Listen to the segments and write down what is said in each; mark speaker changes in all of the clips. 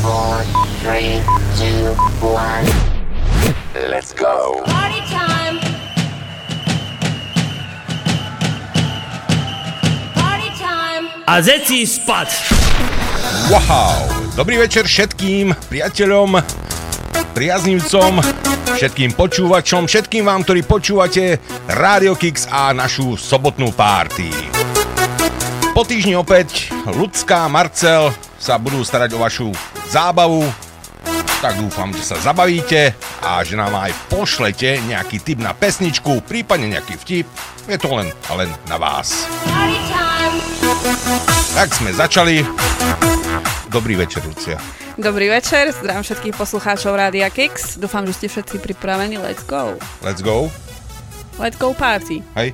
Speaker 1: four, three, two, one. Let's go.
Speaker 2: Party time. Party time.
Speaker 3: A zeci spať!
Speaker 4: Wow! Dobrý večer všetkým priateľom, priaznivcom, všetkým počúvačom, všetkým vám, ktorí počúvate Radio Kix a našu sobotnú párty. Po týždni opäť Lucka Marcel sa budú starať o vašu zábavu, tak dúfam, že sa zabavíte a že nám aj pošlete nejaký tip na pesničku, prípadne nejaký vtip. Je to len len na vás. Tak sme začali. Dobrý večer, Lucia.
Speaker 5: Dobrý večer, zdravím všetkých poslucháčov Rádia Kix. Dúfam, že ste všetci pripravení. Let's go.
Speaker 4: Let's go.
Speaker 5: Let's go party.
Speaker 4: Hej.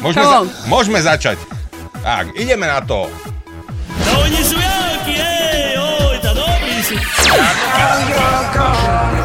Speaker 4: Môžeme, za- môžeme začať. Tak, ideme na to.
Speaker 3: No
Speaker 6: Caution.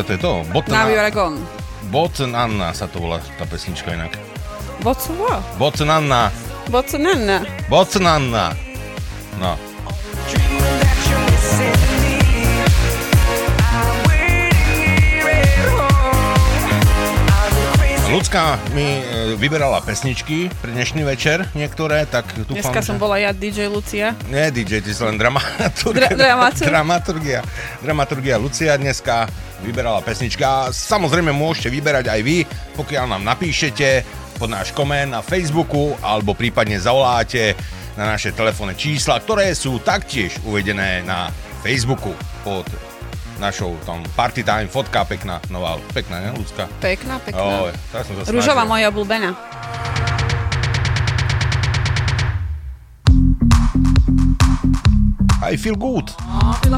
Speaker 6: To
Speaker 4: je to je to. Botn. Botn Anna sa to volá, tá pesnička inak.
Speaker 5: What's what?
Speaker 4: Botn Anna,
Speaker 5: What's Nana?
Speaker 4: Botn Anna. No. Ľudská mi e, vyberala pesničky pre dnešný večer, niektoré, tak dúfam,
Speaker 5: Dneska som
Speaker 4: že...
Speaker 5: bola ja DJ Lucia.
Speaker 4: Nie, DJ, ty si len dramaturgia.
Speaker 5: Dra- dramaturg.
Speaker 4: dramaturgia. Dramaturgia Lucia dneska vyberala pesnička. Samozrejme môžete vyberať aj vy, pokiaľ nám napíšete pod náš koment na Facebooku alebo prípadne zavoláte na naše telefónne čísla, ktoré sú taktiež uvedené na Facebooku pod našou tam party time fotka pekná, nová, pekná, ne, ľudská?
Speaker 5: Pekná, pekná.
Speaker 4: Sa
Speaker 5: Rúžová moja obľúbená.
Speaker 4: I feel good.
Speaker 2: I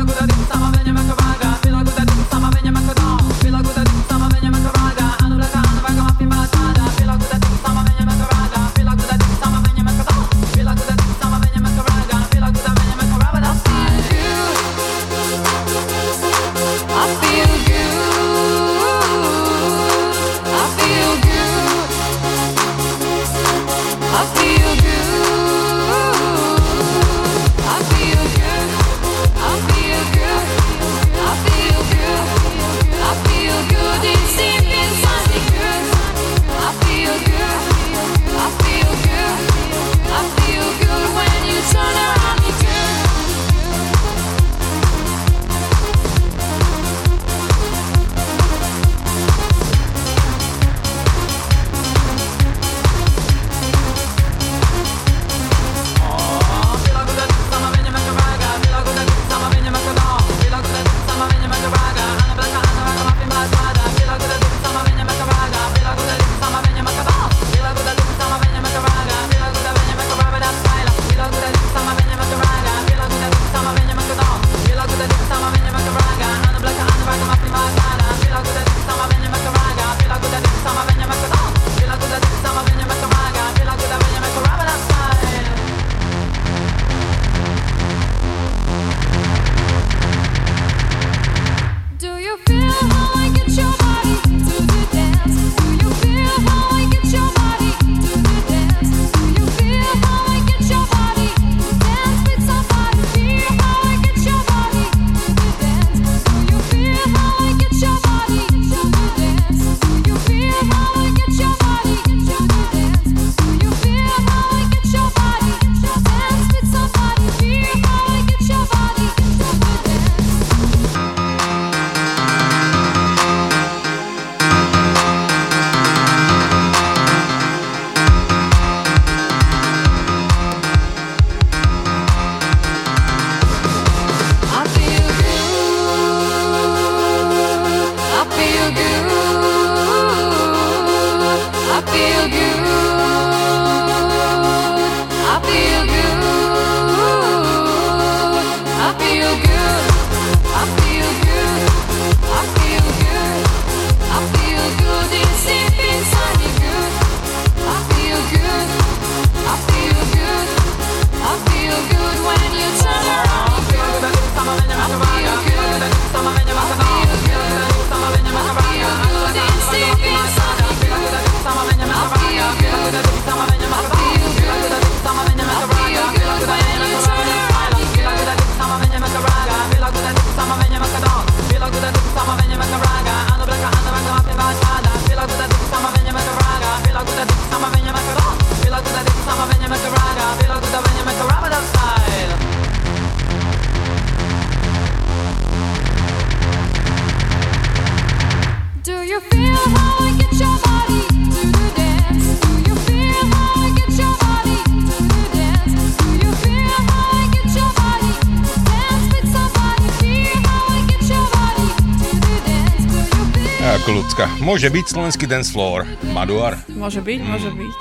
Speaker 4: Môže byť slovenský dance floor, Maduar.
Speaker 5: Môže byť, mm. môže byť.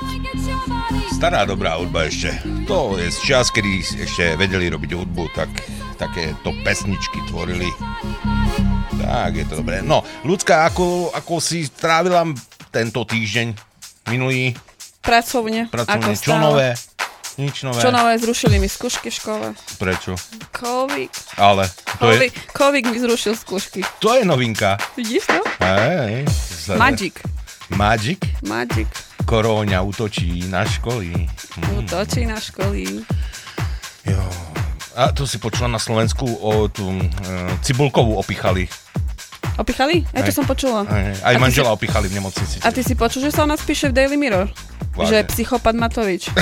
Speaker 4: Stará dobrá hudba ešte. To je čas, kedy ešte vedeli robiť hudbu, tak také to pesničky tvorili. Tak, je to dobré. No, ľudská, ako, ako si trávila tento týždeň minulý
Speaker 5: Pracovne.
Speaker 4: pracovne?
Speaker 5: ako
Speaker 4: Čo
Speaker 5: stále.
Speaker 4: nové? Nič nové?
Speaker 5: Čo nové, zrušili mi skúšky v škole.
Speaker 4: Prečo?
Speaker 5: Covid.
Speaker 4: Ale to je,
Speaker 5: Covid, Covid mi zrušil skúšky.
Speaker 4: to je novinka.
Speaker 5: Vidíš to?
Speaker 4: Hej,
Speaker 5: Magic.
Speaker 4: Magic?
Speaker 5: Magic.
Speaker 4: Koróňa útočí na školy. Hm.
Speaker 5: Útočí na školy.
Speaker 4: Jo. A tu si počula na Slovensku o tú uh, cibulkovú opichali.
Speaker 5: Opichali? Aj to
Speaker 4: Hej.
Speaker 5: som počula.
Speaker 4: Aj, aj manžela
Speaker 5: si-
Speaker 4: opichali v nemocnici.
Speaker 5: A ty si počul, že sa o nás píše v Daily Mirror?
Speaker 4: Vážne?
Speaker 5: Že psychopat Matovič.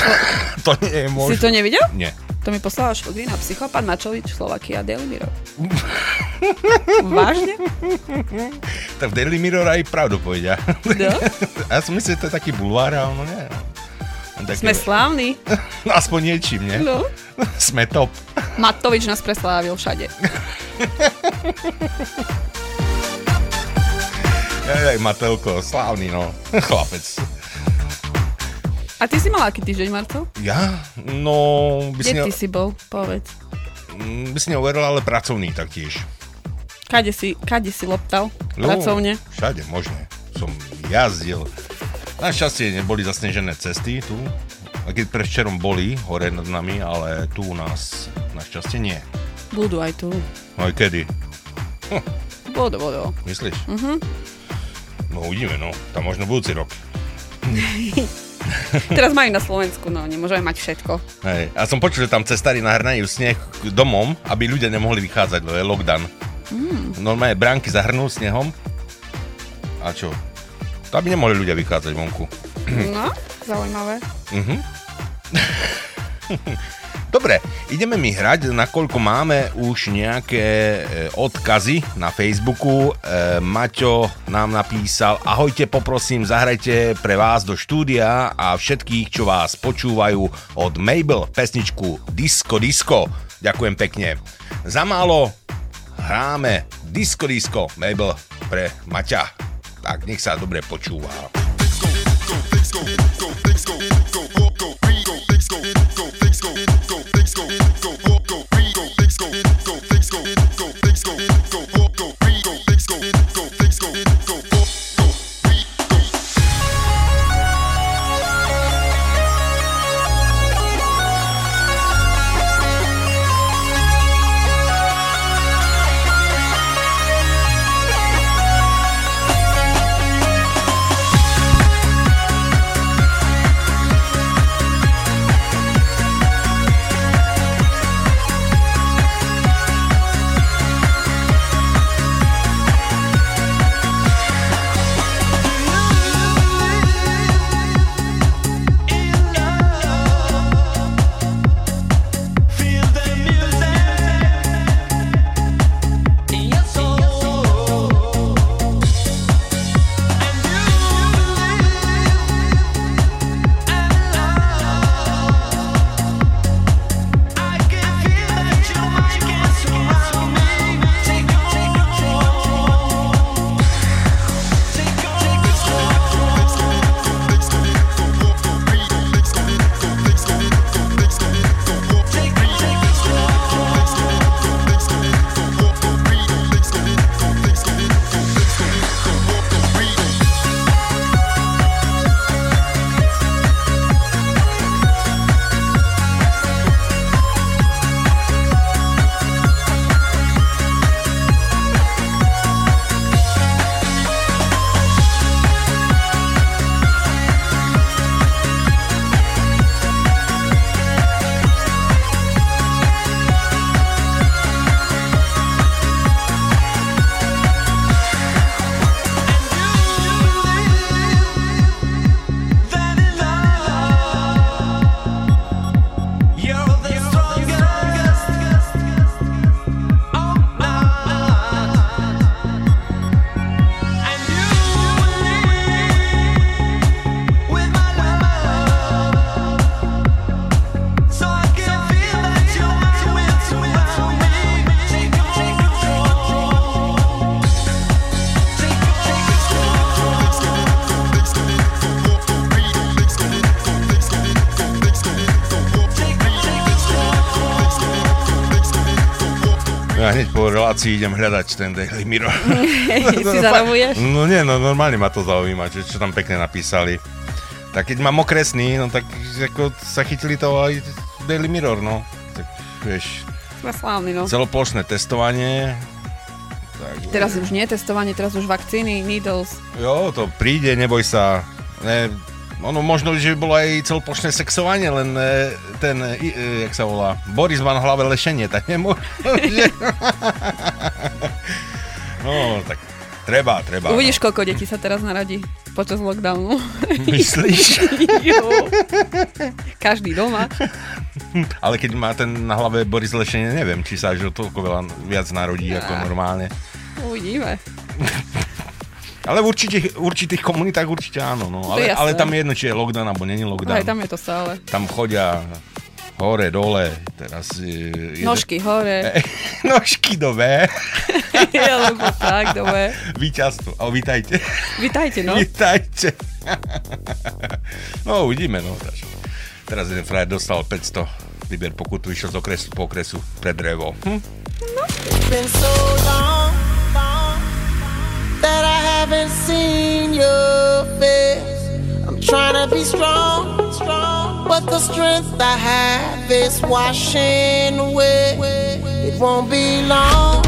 Speaker 4: To nie je
Speaker 5: Si
Speaker 4: možné.
Speaker 5: to nevidel?
Speaker 4: Nie.
Speaker 5: To mi poslala šlogrina. Psychopat Matovič, Slovakia, Daily Mirror. Vážne?
Speaker 4: Tak v Daily Mirror aj pravdu povedia.
Speaker 5: No?
Speaker 4: ja som myslel, že to je taký bulvár, ale no nie. Také,
Speaker 5: Sme slávni.
Speaker 4: no, aspoň niečím, nie?
Speaker 5: No.
Speaker 4: Sme top.
Speaker 5: Matovič nás preslávil všade.
Speaker 4: Aj, Matelko, slávny, no. Chlapec.
Speaker 5: A ty si mal aký týždeň, Marco?
Speaker 4: Ja? No, by si,
Speaker 5: Kde
Speaker 4: ne,
Speaker 5: ty si bol? Povedz.
Speaker 4: mm, by si neuveril, ale pracovný taktiež.
Speaker 5: Kade si, kade si loptal?
Speaker 4: No,
Speaker 5: Pracovne?
Speaker 4: Všade možné. Som jazdil. Našťastie neboli zasnežené cesty tu. A keď prevčerom boli hore nad nami, ale tu u nás našťastie nie.
Speaker 5: Budú aj tu.
Speaker 4: No aj kedy?
Speaker 5: Budú, budú.
Speaker 4: Myslíš? Mhm. No uvidíme, no. Tam možno budúci rok.
Speaker 5: Teraz majú na Slovensku, no nemôžeme mať všetko.
Speaker 4: Hej. A som počul, že tam cestári nahrnajú sneh domom, aby ľudia nemohli vychádzať, lebo je lockdown. Mm. Normálne bránky zahrnú snehom. A čo? To aby nemohli ľudia vychádzať vonku.
Speaker 5: No, zaujímavé.
Speaker 4: Dobre, ideme mi hrať, nakoľko máme už nejaké e, odkazy na Facebooku. E, Maťo nám napísal, ahojte, poprosím, zahrajte pre vás do štúdia a všetkých, čo vás počúvajú od Mabel pesničku Disco Disco. Ďakujem pekne. Za málo hráme Disco Disco Mabel pre Maťa. Tak nech sa dobre počúva.
Speaker 2: Disco,
Speaker 4: relácii idem hľadať ten Daily Mirror.
Speaker 5: si zarobuješ?
Speaker 4: No nie, no normálne ma to zaujíma, čo, čo tam pekne napísali. Tak keď mám okresný, no tak ako sa chytili to aj Daily Mirror, no. Tak vieš,
Speaker 5: Sme slávni, no.
Speaker 4: celoplošné testovanie. Tak,
Speaker 5: Teraz už nie testovanie, teraz už vakcíny, needles.
Speaker 4: Jo, to príde, neboj sa. Ne, ono možno, že by bolo aj celoplošné sexovanie, len e, ten, e, e, jak sa volá, Boris má na hlave lešenie, tak nemôže. no, tak treba, treba.
Speaker 5: Uvidíš,
Speaker 4: no.
Speaker 5: koľko detí sa teraz narodí počas lockdownu.
Speaker 4: Myslíš?
Speaker 5: Každý doma.
Speaker 4: Ale keď má ten na hlave Boris lešenie, neviem, či sa až o toľko veľa viac narodí ako normálne.
Speaker 5: Uvidíme.
Speaker 4: Ale v určitých, určitých komunitách určite áno. No. Ale,
Speaker 5: je
Speaker 4: ale tam je jedno, či je lockdown alebo není lockdown.
Speaker 5: Aj tam je to stále.
Speaker 4: tam chodia hore, dole, teraz... e, jeden-
Speaker 5: Nožky hore.
Speaker 4: Nožky dole.
Speaker 5: Alebo tak, dobre.
Speaker 4: Víťazstvo. O, vítajte.
Speaker 5: Vítajte, no.
Speaker 4: Vítajte. no, uvidíme, no. Teraz jeden frajer dostal 500 vyber pokutu, išiel z okresu po okresu pre drevo. Hm?
Speaker 7: been haven't seen your face. I'm trying to be strong, strong, but the strength I have is washing away. It won't be long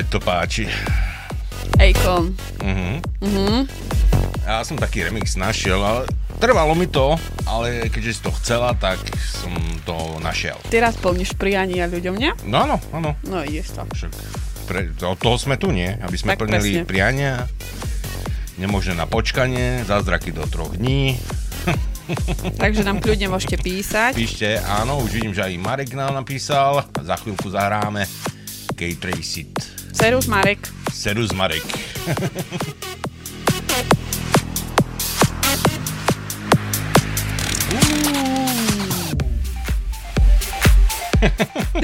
Speaker 4: sa to páči.
Speaker 5: Ejkon.
Speaker 4: Ja som taký remix našiel, ale trvalo mi to, ale keďže si to chcela, tak som to našiel.
Speaker 5: Ty raz plníš priania ľuďom, nie?
Speaker 4: No áno, áno.
Speaker 5: No ideš to.
Speaker 4: Však pre, od toho sme tu, nie? Aby sme
Speaker 5: Tak
Speaker 4: plnili
Speaker 5: presne.
Speaker 4: priania, nemožné na počkanie, zázraky do troch dní.
Speaker 5: Takže nám kľudne môžete písať.
Speaker 8: Píšte, áno, už vidím, že aj Marek nám napísal. Za chvíľku zahráme Kate Tracy.
Speaker 5: Serus Marek.
Speaker 8: Serus Marek.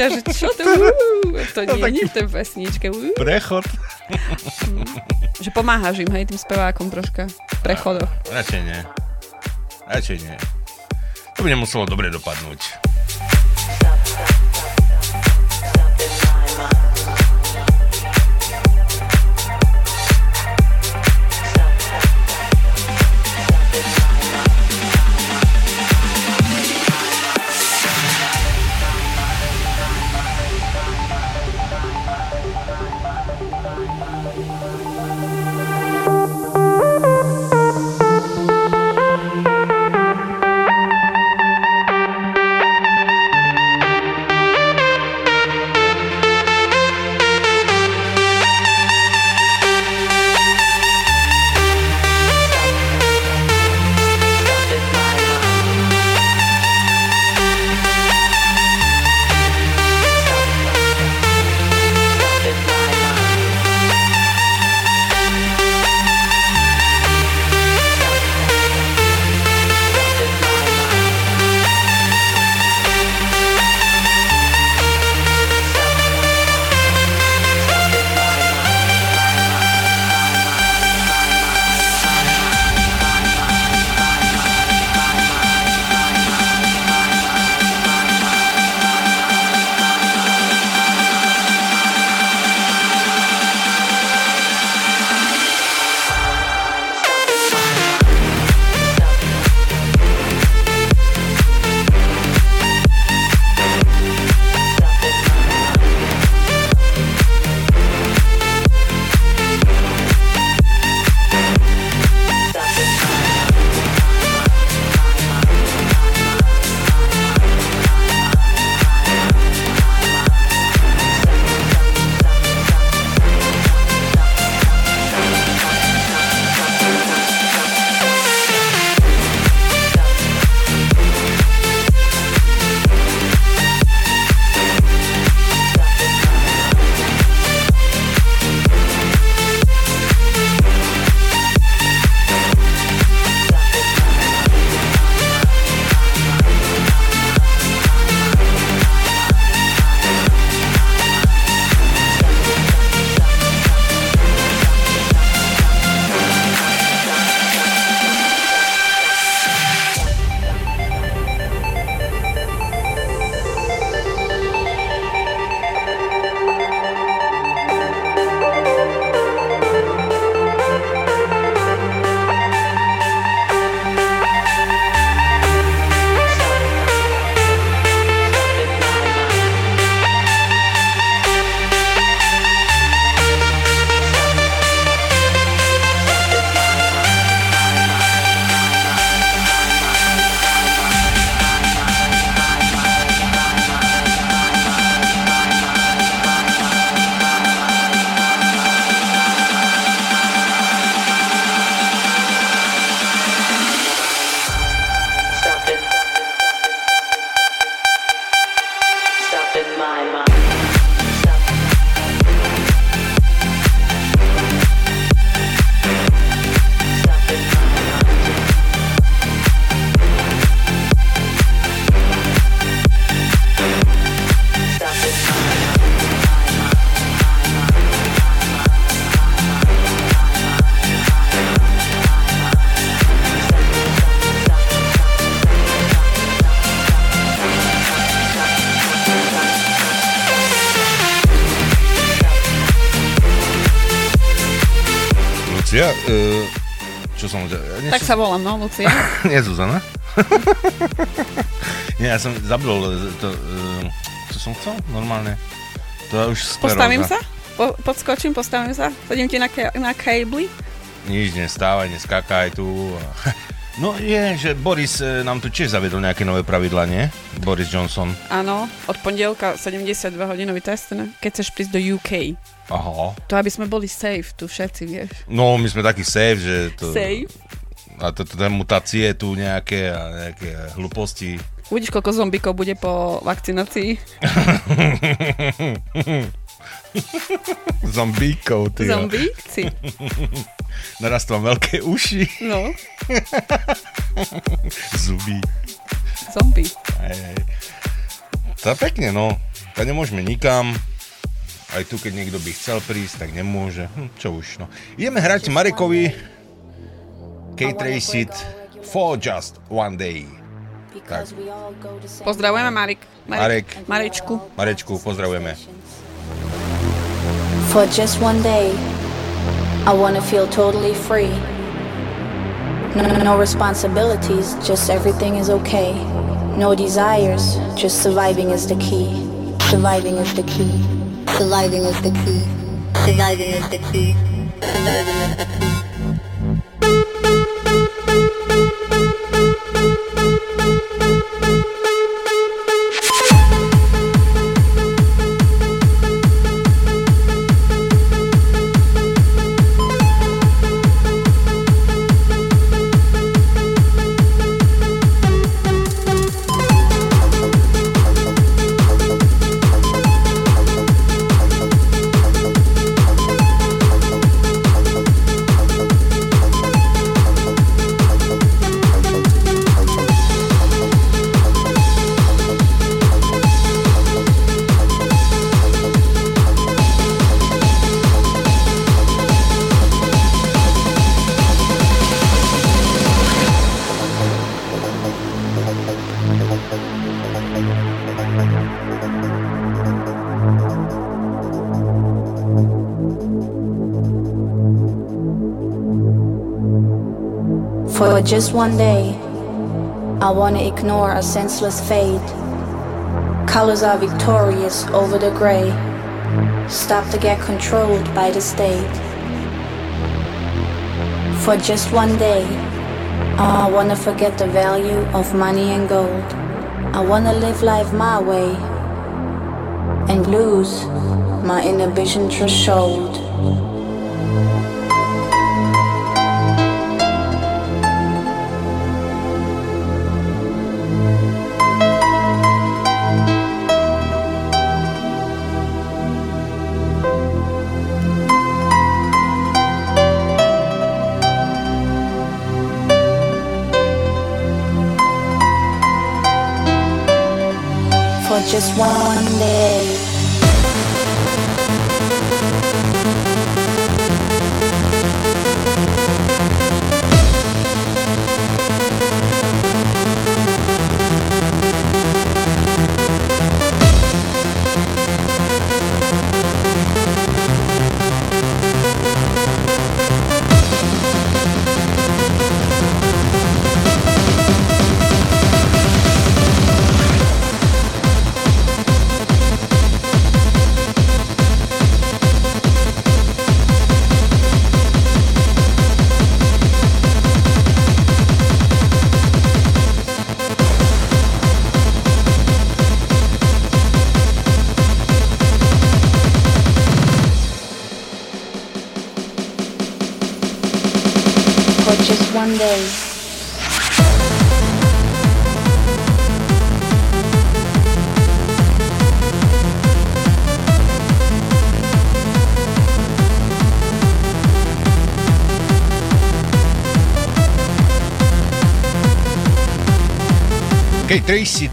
Speaker 5: Takže čo to? Uú, to nie je v tej pesničke. Uú.
Speaker 8: Prechod.
Speaker 5: Že pomáhaš im, hej, tým spevákom troška. V prechodoch.
Speaker 8: Radšej nie. Radšej nie. To by nemuselo dobre dopadnúť.
Speaker 5: Sa volám, no, Lucia.
Speaker 8: nie Zuzana. nie, ja som zabudol to, uh, čo som chcel normálne. To je už skleróza.
Speaker 5: Postavím sa? Po, podskočím, postavím sa? Sedím ti na, ke, na kejbli?
Speaker 8: Nič, nestávaj, neskákaj tu. No je, že Boris e, nám tu tiež zaviedol nejaké nové pravidla, nie? Boris Johnson.
Speaker 5: Áno, od pondelka 72 hodinový test, ne? keď chceš prísť do UK.
Speaker 8: Aha.
Speaker 5: To aby sme boli safe tu všetci, vieš.
Speaker 8: No, my sme takí safe, že to...
Speaker 5: Safe?
Speaker 4: A to, to, mutácie tu nejaké a nejaké hlúposti.
Speaker 5: Uvidíš, koľko zombíkov bude po vakcinácii.
Speaker 4: Zombíkov, ty. jo.
Speaker 5: Zombíci.
Speaker 4: Narastú vám veľké uši,
Speaker 5: No,
Speaker 4: zuby.
Speaker 5: zombí.
Speaker 4: Hej, hej. To je pekne, no. To nemôžeme nikam. Aj tu, keď niekto by chcel prísť, tak nemôže. Hm, čo už, no. Ideme hrať Marekovi Kate Racit for just one day. Tak.
Speaker 5: Pozdravujeme Marek.
Speaker 4: Marek.
Speaker 5: Marečku.
Speaker 4: Marečku, pozdravujeme.
Speaker 9: For just one day, I want to feel totally free. No, no responsibilities, just everything is okay. No desires, just surviving is the key. Surviving is the key. Surviving is the key. Surviving is the key. Surviving is the key. Just one day, I want to ignore a senseless fate. Colors are victorious over the gray. Stop to get controlled by the state. For just one day, oh, I want to forget the value of money and gold. I want to live life my way and lose my inhibition threshold. Just one
Speaker 4: Kate Tracit.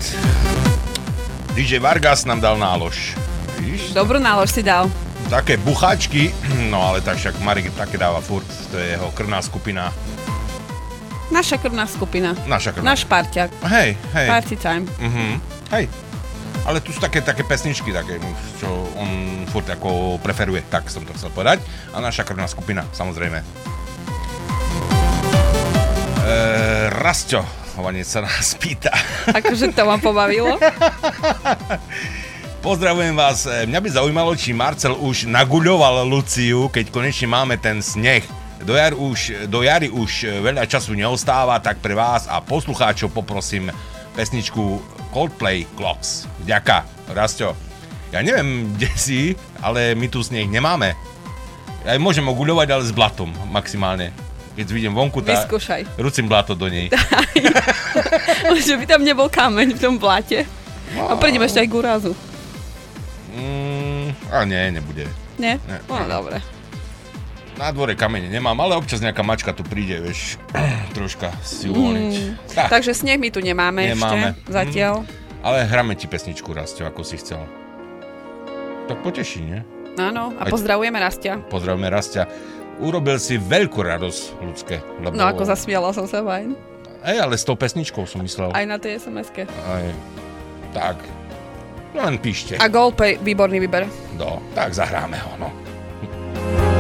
Speaker 4: DJ Vargas nám dal nálož. Víš?
Speaker 5: Dobrú nálož si dal.
Speaker 4: Také bucháčky, no ale tak však Marek také dáva furt, to je jeho krvná skupina.
Speaker 5: Naša krvná skupina.
Speaker 4: Naša krvná.
Speaker 5: Náš parťák.
Speaker 4: Hej, hej.
Speaker 5: Party time.
Speaker 4: Mhm, hej. Ale tu sú také, také pesničky, také, čo on furt ako preferuje, tak som to chcel povedať. A naša krvná skupina, samozrejme. E, Rasťo, Hovanec sa nás pýta.
Speaker 5: Akože to ma pobavilo.
Speaker 4: Pozdravujem vás. E, Mňa by zaujímalo, či Marcel už naguľoval Luciu, keď konečne máme ten sneh. Do, jar už, do jary už e, veľa času neostáva, tak pre vás a poslucháčov poprosím pesničku Coldplay Clocks. Ďaká, Rasto. Ja neviem, kde si, ale my tu sneh nemáme. Ja môžem oguľovať, ale s blatom maximálne.
Speaker 10: Keď vidím vonku, tá...
Speaker 5: Vyskúšaj.
Speaker 10: Rucím bláto do nej.
Speaker 5: Že by tam nebol kameň v tom bláte. A prídem ešte aj k úrazu.
Speaker 10: Mm, a nie, nebude.
Speaker 5: Nie?
Speaker 10: Nie.
Speaker 5: No, dobre.
Speaker 10: Na dvore kamene nemám, ale občas nejaká mačka tu príde, vieš, troška si uvoľniť. Tak,
Speaker 5: Takže sneh my tu nemáme,
Speaker 10: Nemáme.
Speaker 5: ešte zatiaľ.
Speaker 10: ale hráme ti pesničku, Rastio, ako si chcel. Tak poteší, nie?
Speaker 5: Áno, a
Speaker 10: Aj-
Speaker 5: pozdravujeme Rastia.
Speaker 10: Pozdravíme Rastia. Urobil si veľkú radosť ľudské. Lebo...
Speaker 5: No ako zasmiala som sa fajn.
Speaker 10: Ej, ale s tou pesničkou som myslel.
Speaker 5: Aj na tej SMS-ke.
Speaker 10: Aj. Tak. Len píšte.
Speaker 5: A Goldpay, výborný výber.
Speaker 10: No, tak zahráme ho, no.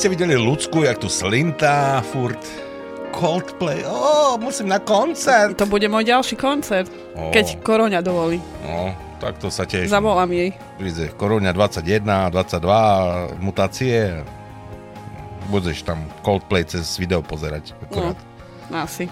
Speaker 10: Ste videli ľudskú, jak tu slintá furt. Coldplay, ó, musím na koncert.
Speaker 5: To bude môj ďalší koncert,
Speaker 10: Ó.
Speaker 5: keď koroňa dovolí.
Speaker 10: No, tak to sa teším.
Speaker 5: Zavolám jej.
Speaker 10: Príde Koroňa 21, 22, mutácie. Budeš tam Coldplay cez video pozerať. Akurát.
Speaker 5: No, asi.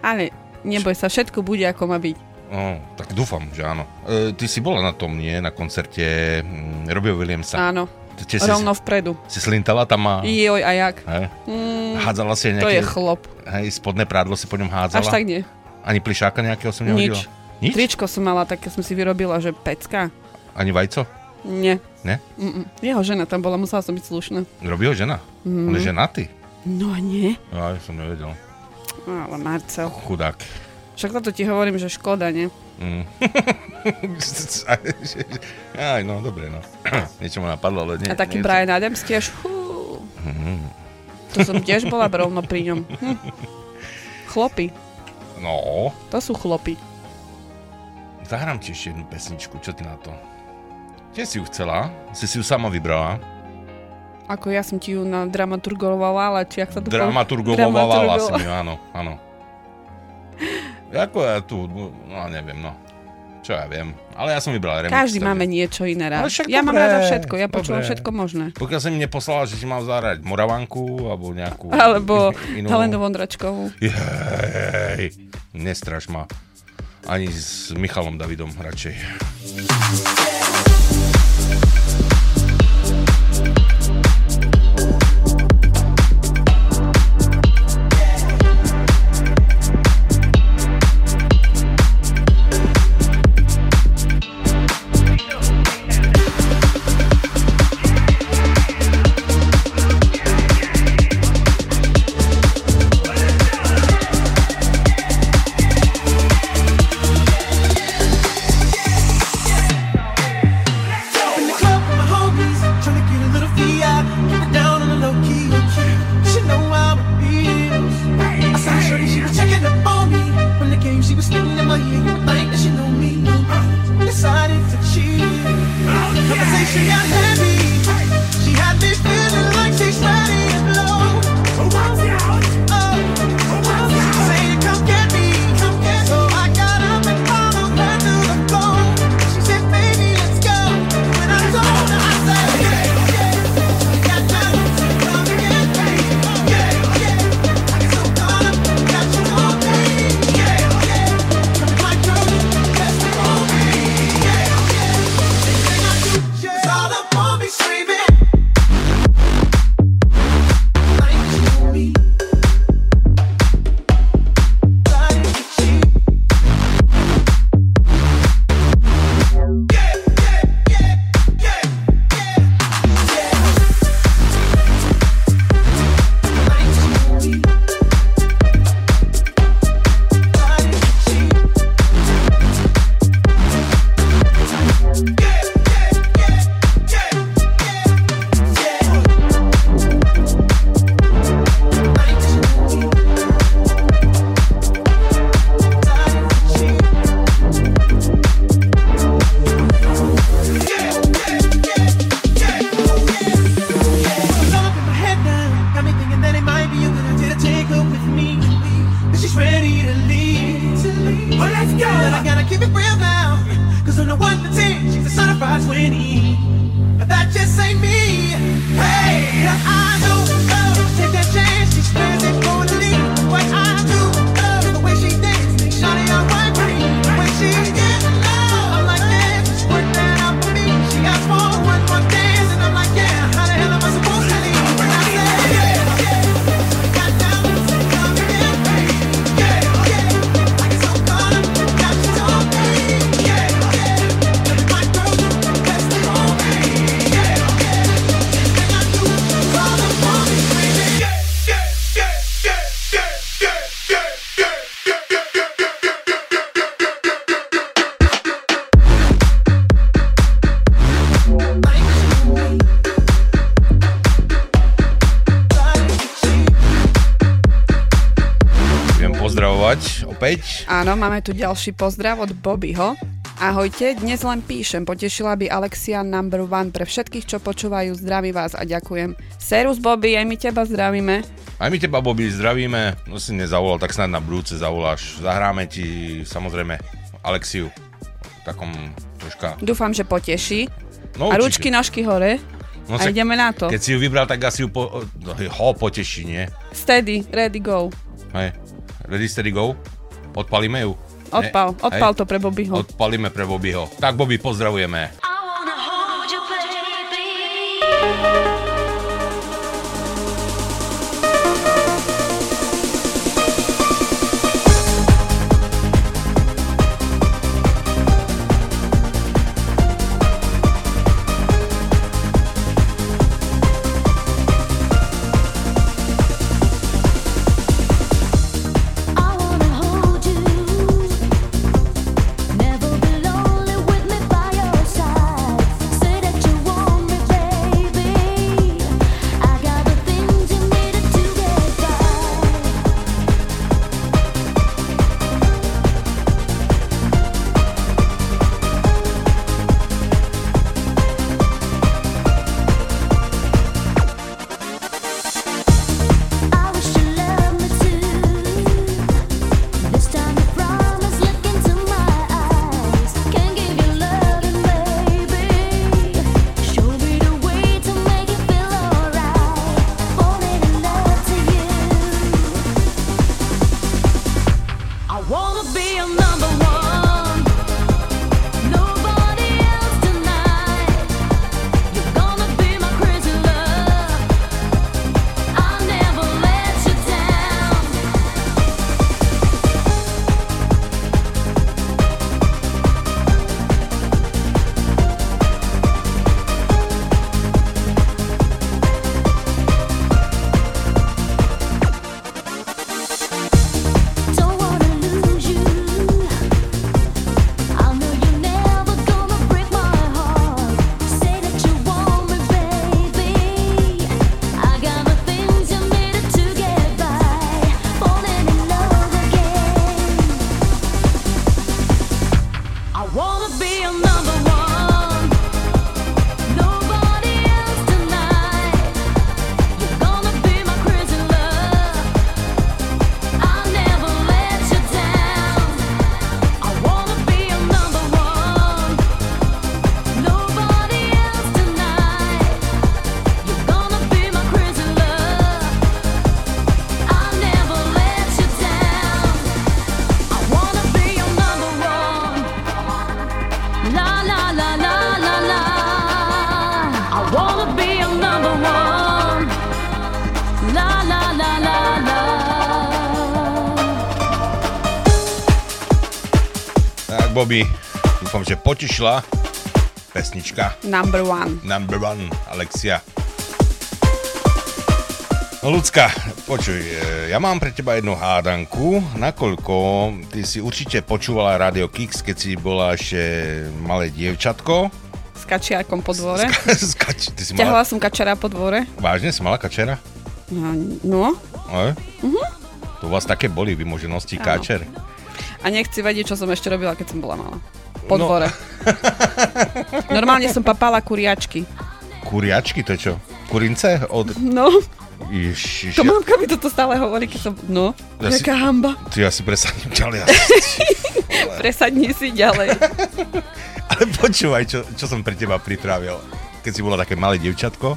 Speaker 5: Ale neboj sa, všetko bude ako má byť.
Speaker 10: No, tak dúfam, že áno. E, ty si bola na tom, nie? Na koncerte mm, Robbie Williamsa.
Speaker 5: Áno,
Speaker 10: Si,
Speaker 5: rovno vpredu.
Speaker 10: si slintala tam a...
Speaker 5: Joj, a jak?
Speaker 10: Hej?
Speaker 5: Mm,
Speaker 10: Hádzala si aj
Speaker 5: to je chlop.
Speaker 10: Hej, spodné prádlo si po ňom hádzala?
Speaker 5: Až tak nie.
Speaker 10: Ani plišáka nejakého som nehodila?
Speaker 5: Nič.
Speaker 10: Nič?
Speaker 5: Tričko som mala, také som si vyrobila, že pecka.
Speaker 10: Ani vajco?
Speaker 5: Nie.
Speaker 10: Ne?
Speaker 5: Mm-mm. Jeho žena tam bola, musela som byť slušná.
Speaker 10: Robí ho žena? On
Speaker 5: Mhm.
Speaker 10: je ženatý?
Speaker 5: No nie.
Speaker 10: Ja, ja som nevedel.
Speaker 5: Ale Marcel.
Speaker 10: Chudák.
Speaker 5: Však toto ti hovorím, že škoda, nie?
Speaker 10: Mm. Aj, no, dobre, no. Niečo ma napadlo, ale nie.
Speaker 5: A taký
Speaker 10: nie
Speaker 5: Brian to... Adams tiež.
Speaker 10: Mm.
Speaker 5: To som tiež bola rovno pri ňom. Hm. Chlopy.
Speaker 10: No.
Speaker 5: To sú chlopy.
Speaker 11: Zahrám ti ešte jednu pesničku, čo ty na to? Kde si ju chcela? Si si ju sama vybrala?
Speaker 5: Ako ja som ti ju na dramaturgovala, ale či ak sa to... Dramaturgovala,
Speaker 11: dramaturgovala si ju, áno, áno. Ako ja tu hudbu, no neviem, no. Čo ja viem. Ale ja som vybral remix.
Speaker 5: Každý máme niečo iné rád. Ja dobre,
Speaker 11: mám
Speaker 5: rada všetko, ja počúvam všetko možné.
Speaker 11: Pokiaľ si mi neposlala, že si mám zahrať Moravanku, alebo nejakú...
Speaker 5: Alebo
Speaker 11: inú...
Speaker 5: Helenu Vondračkovú.
Speaker 11: Jej, nestraš ma. Ani s Michalom Davidom radšej.
Speaker 5: máme tu ďalší pozdrav od Bobbyho. Ahojte, dnes len píšem, potešila by Alexia number one pre všetkých, čo počúvajú, zdraví vás a ďakujem. Serus Bobby, aj my teba zdravíme.
Speaker 11: Aj my teba Bobby zdravíme, no si nezavolal, tak snad na budúce zavoláš. Zahráme ti samozrejme Alexiu, takom troška...
Speaker 5: Dúfam, že poteší.
Speaker 11: No,
Speaker 5: a ručky, nožky hore.
Speaker 11: No,
Speaker 5: a ideme na to.
Speaker 11: Keď si ju vybral, tak asi ju po, ho poteší, nie?
Speaker 5: Steady, ready, go.
Speaker 11: Hej, ready, steady, go? Odpalíme ju?
Speaker 5: Odpal,
Speaker 11: ne?
Speaker 5: odpal
Speaker 11: Hej?
Speaker 5: to pre Bobbyho.
Speaker 11: Odpalíme pre Bobbyho. Tak Bobby, pozdravujeme.
Speaker 2: I wanna hold you, baby.
Speaker 4: Bobby, dúfam, že potešila pesnička
Speaker 5: Number one.
Speaker 4: Number One, Alexia. No ľudská, počuj, e, ja mám pre teba jednu hádanku, nakoľko ty si určite počúvala Radio Kix, keď si bola ešte malé dievčatko.
Speaker 5: S kačiarkom po dvore.
Speaker 4: Skač, ty si mala,
Speaker 5: som kačera po dvore.
Speaker 4: vážne si mala kačera?
Speaker 5: No, no.
Speaker 4: Ne? To u vás také boli vymoženosti
Speaker 5: Áno. A nechci vedieť, čo som ešte robila, keď som bola malá. Po
Speaker 4: No.
Speaker 5: dvore. Normálne som papala kuriačky.
Speaker 4: Kuriačky, to je čo? Kurince? Od...
Speaker 5: No,
Speaker 4: Ježiš,
Speaker 5: to
Speaker 4: ja,
Speaker 5: mamka mi toto stále hovorí, keď som... No,
Speaker 4: Ja si-
Speaker 5: jaká hamba.
Speaker 4: ty ja si presadím ďalej.
Speaker 5: Presadni si ďalej.
Speaker 4: Ale počúvaj, čo, čo som pre teba pripravil. Keď si bola také malé dievčatko.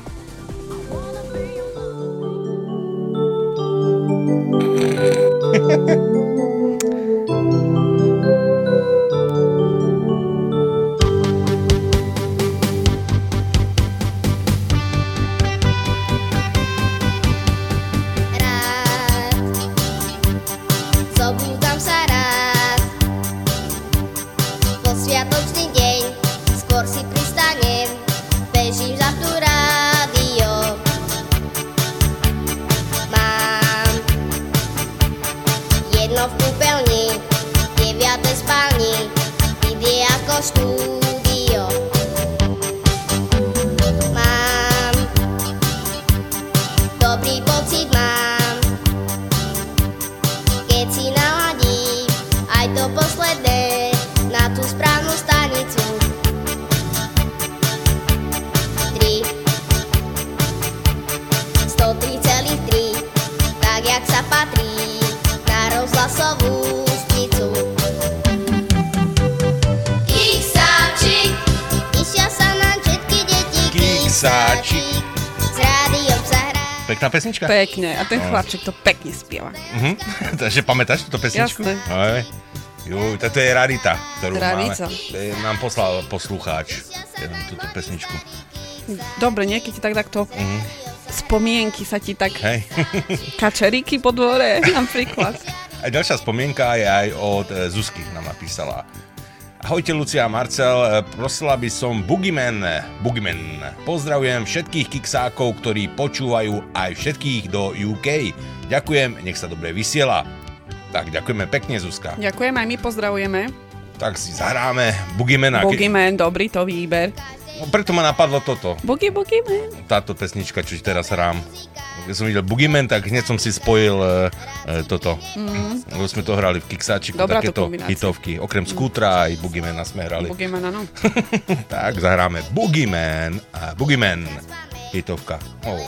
Speaker 5: Pekne. A ten
Speaker 4: No.
Speaker 5: chlapček to pekne spieva.
Speaker 4: Mhm. Takže pamätáš túto pesničku?
Speaker 5: Jasné.
Speaker 4: Aj. Juj, toto je rarita, ktorú
Speaker 5: Rarica.
Speaker 4: máme. To je, nám poslal poslucháč jednu túto pesničku.
Speaker 5: Dobre, niekedy tak takto
Speaker 4: Mhm.
Speaker 5: spomienky sa ti tak
Speaker 4: Hej.
Speaker 5: kačeríky po dvore napríklad.
Speaker 4: A ďalšia spomienka je aj od e, Zuzky, nám napísala. Ahojte Lucia a Marcel, E, prosila by som Boogeyman, Boogeyman. Pozdravujem všetkých kiksákov, ktorí počúvajú aj všetkých do UK. Ďakujem, nech sa dobre vysiela. Tak, ďakujeme pekne, Zuzka.
Speaker 5: Ďakujem, aj my pozdravujeme.
Speaker 4: Tak si zahráme Boogeymana. Ke-
Speaker 5: Boogeyman, dobrý to výber.
Speaker 4: No, preto ma napadlo toto,
Speaker 5: Boogie, Boogeyman.
Speaker 4: táto pesnička, čo teraz hrám. Keď som videl Boogeyman, tak hneď som si spojil e, e, toto.
Speaker 5: Mhm.
Speaker 4: Lebo sme to hrali v Kiksáčiku,
Speaker 5: Dobrá to
Speaker 4: takéto hitovky. Okrem skútra aj Boogeymana sme hrali.
Speaker 5: Boogeyman, áno.
Speaker 4: Tak zahráme Boogeyman a Boogeyman hitovka. Oh.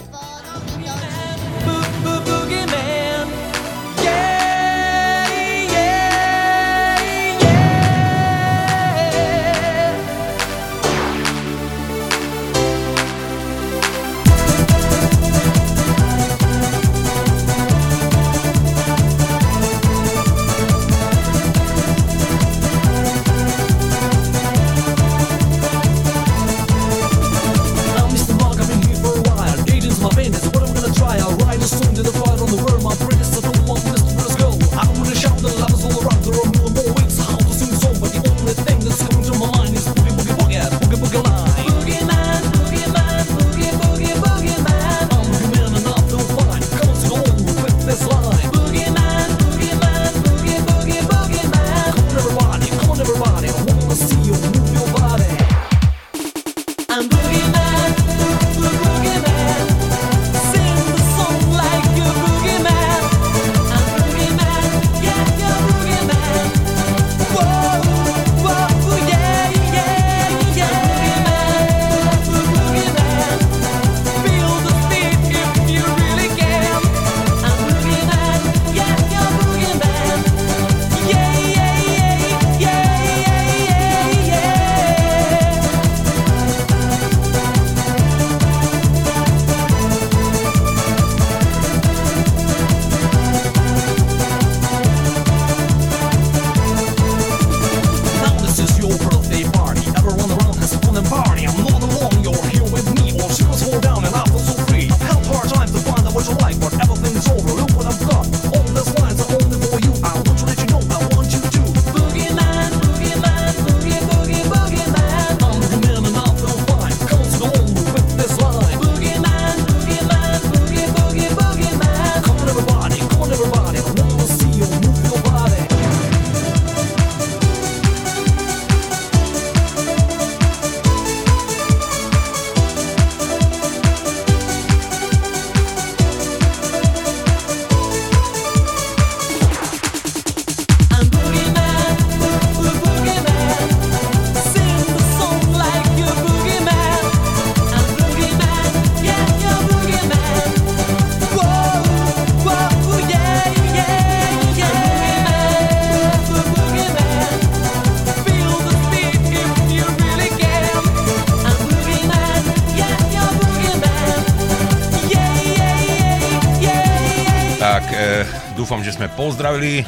Speaker 4: Pozdravili,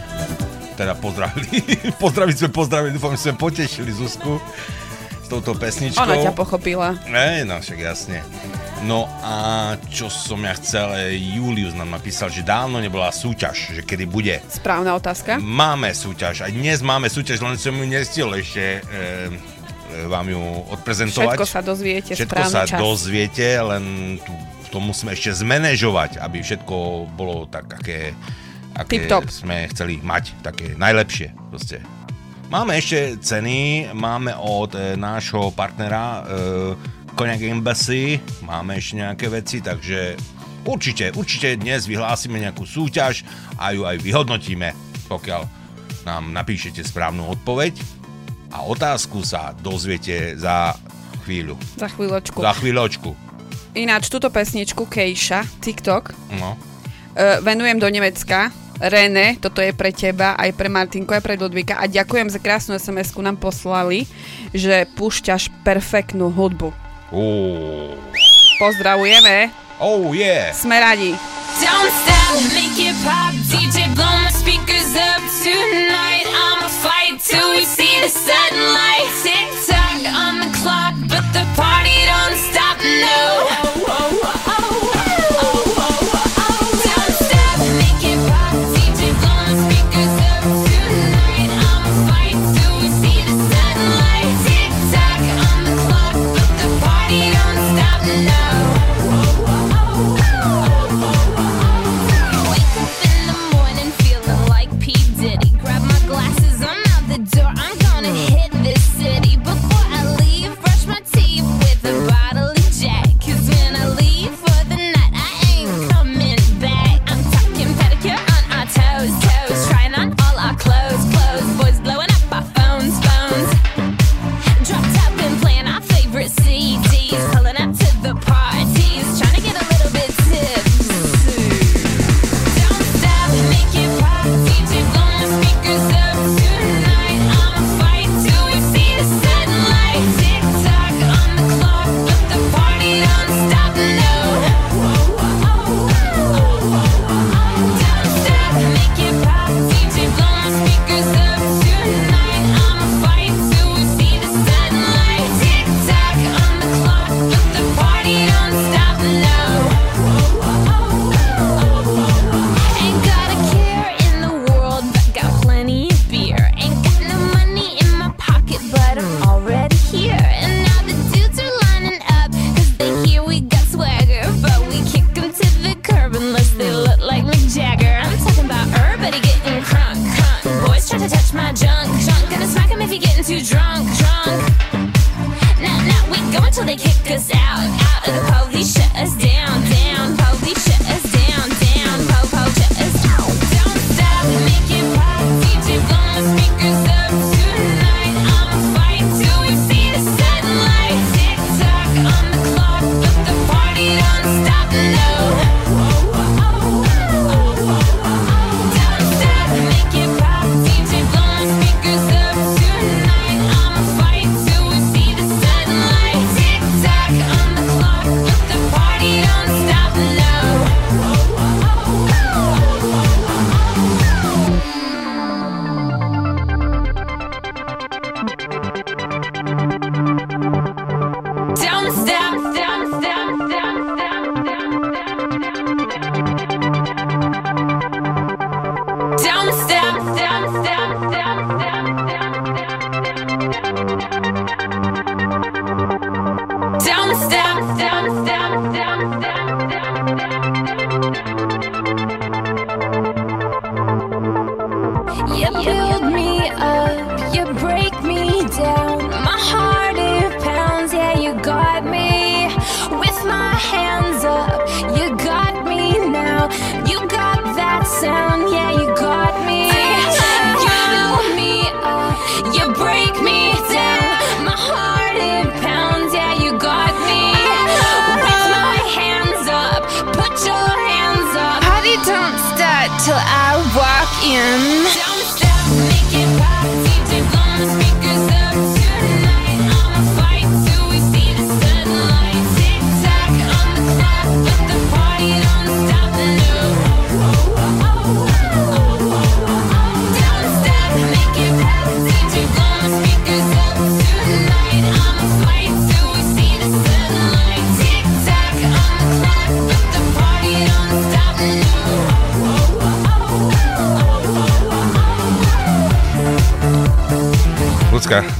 Speaker 4: teda pozdravili, pozdraviť sme pozdravili, dúfam, že sme potešili Zuzku s touto pesničkou.
Speaker 5: Ona ťa pochopila.
Speaker 4: Ej, no však jasne. No a čo som ja chcel, Julius nám napísal, že dávno nebola súťaž, že kedy bude.
Speaker 5: Správna otázka.
Speaker 4: Máme súťaž, aj dnes máme súťaž, len som ju nestiel ešte e, vám ju odprezentovať.
Speaker 5: Všetko sa dozviete
Speaker 4: Všetko sa
Speaker 5: čas.
Speaker 4: dozviete, len tu, to musíme ešte zmanéžovať, aby všetko bolo tak, aké, aké
Speaker 5: Tip-top.
Speaker 4: sme chceli mať, také najlepšie. Proste. Máme ešte ceny, máme od e, nášho partnera e, Cognac Embassy, máme ešte nejaké veci, takže určite, určite dnes vyhlásime nejakú súťaž a ju aj vyhodnotíme, pokiaľ nám napíšete správnu odpoveď a otázku sa dozviete za chvíľu.
Speaker 5: Za chvíľočku.
Speaker 4: Za chvíľočku.
Speaker 5: Ináč, túto pesničku Keisha, TikTok,
Speaker 4: No.
Speaker 5: uh, venujem do Nemecka. Rene, toto je pre teba, aj pre Martinku, aj pre Ludvíka a ďakujem za krásnu SMS-ku nám poslali, že púšťaš perfektnú hudbu.
Speaker 4: Oh,
Speaker 5: Pozdravujeme,
Speaker 4: oh yeah.
Speaker 5: sme radi.
Speaker 2: Don't stop, make it pop. DJ, blow my speakers up tonight. I'ma fight till we see the sunlight. Tick tock on the clock, but the party don't stop. No.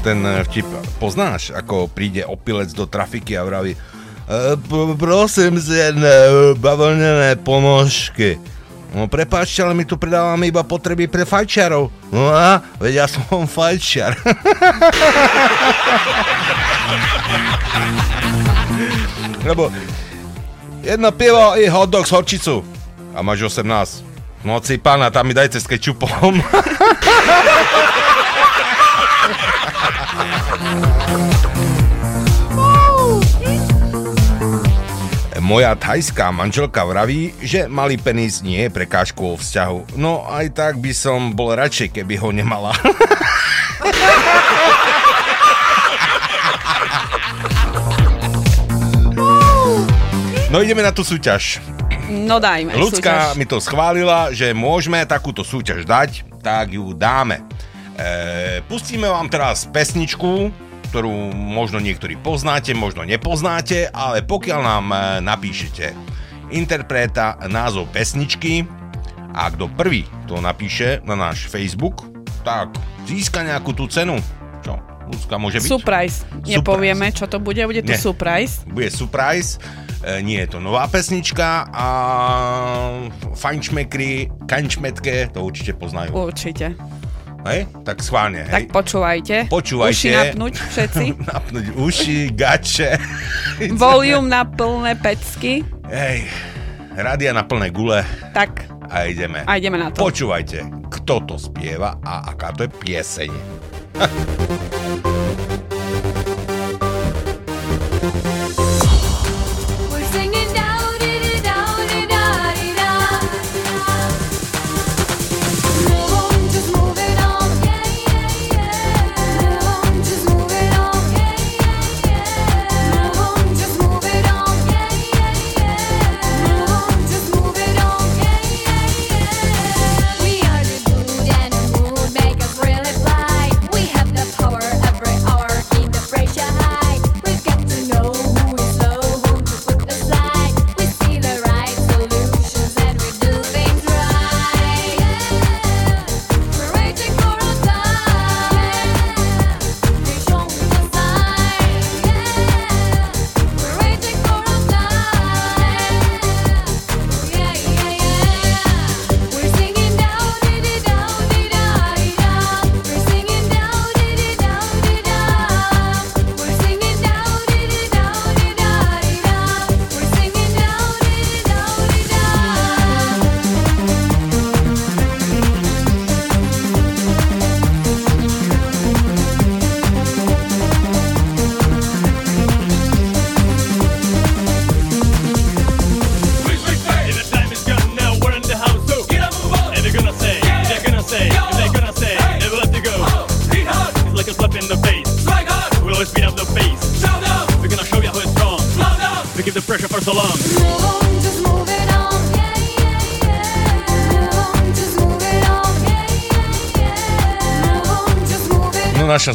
Speaker 4: Ten e, vtip poznáš, ako príde opilec do trafiky a vraví e, p- prosím si jedné e, bavlnené ponožky. No prepáčte, ale my tu predávame iba potreby pre fajčiarov. No a, veď ja som fajčiar. Lebo jedna piva i hot dog s horčicu. A máš 18. No si pána, tam mi dajte s kečupom. Moja thajská manželka vraví, že malý penis nie je prekážkou vzťahu. No aj tak by som bol radšej, keby ho nemala. No ideme na tú súťaž.
Speaker 5: No dajme.
Speaker 4: Ľudská
Speaker 5: súťaž.
Speaker 4: mi to schválila, že môžeme takúto súťaž dať, tak ju dáme. E, pustíme vám teraz pesničku, ktorú možno niektorí poznáte, možno nepoznáte, ale pokiaľ nám e, napíšete interpreta, názov pesničky a kto prvý to napíše na náš Facebook, tak získa nejakú tú cenu. Čo? Ľudská môže byť?
Speaker 5: Surprise. Nepovieme, čo to bude, bude to
Speaker 4: Nie.
Speaker 5: surprise.
Speaker 4: bude surprise. E, nie je to nová pesnička a fajnšmekry, kančmetke, to určite poznajú.
Speaker 5: Určite.
Speaker 4: Hej? Tak schválne, hej?
Speaker 5: Tak počúvajte.
Speaker 4: Počúvajte.
Speaker 5: Uši napnúť všetci.
Speaker 4: Napnúť uši, gače.
Speaker 5: Volume na plné pecky.
Speaker 4: Hej, rádia na plné gule
Speaker 5: Tak
Speaker 4: a ideme.
Speaker 5: a ideme na to.
Speaker 4: Počúvajte, kto to spieva a aká to je pieseň.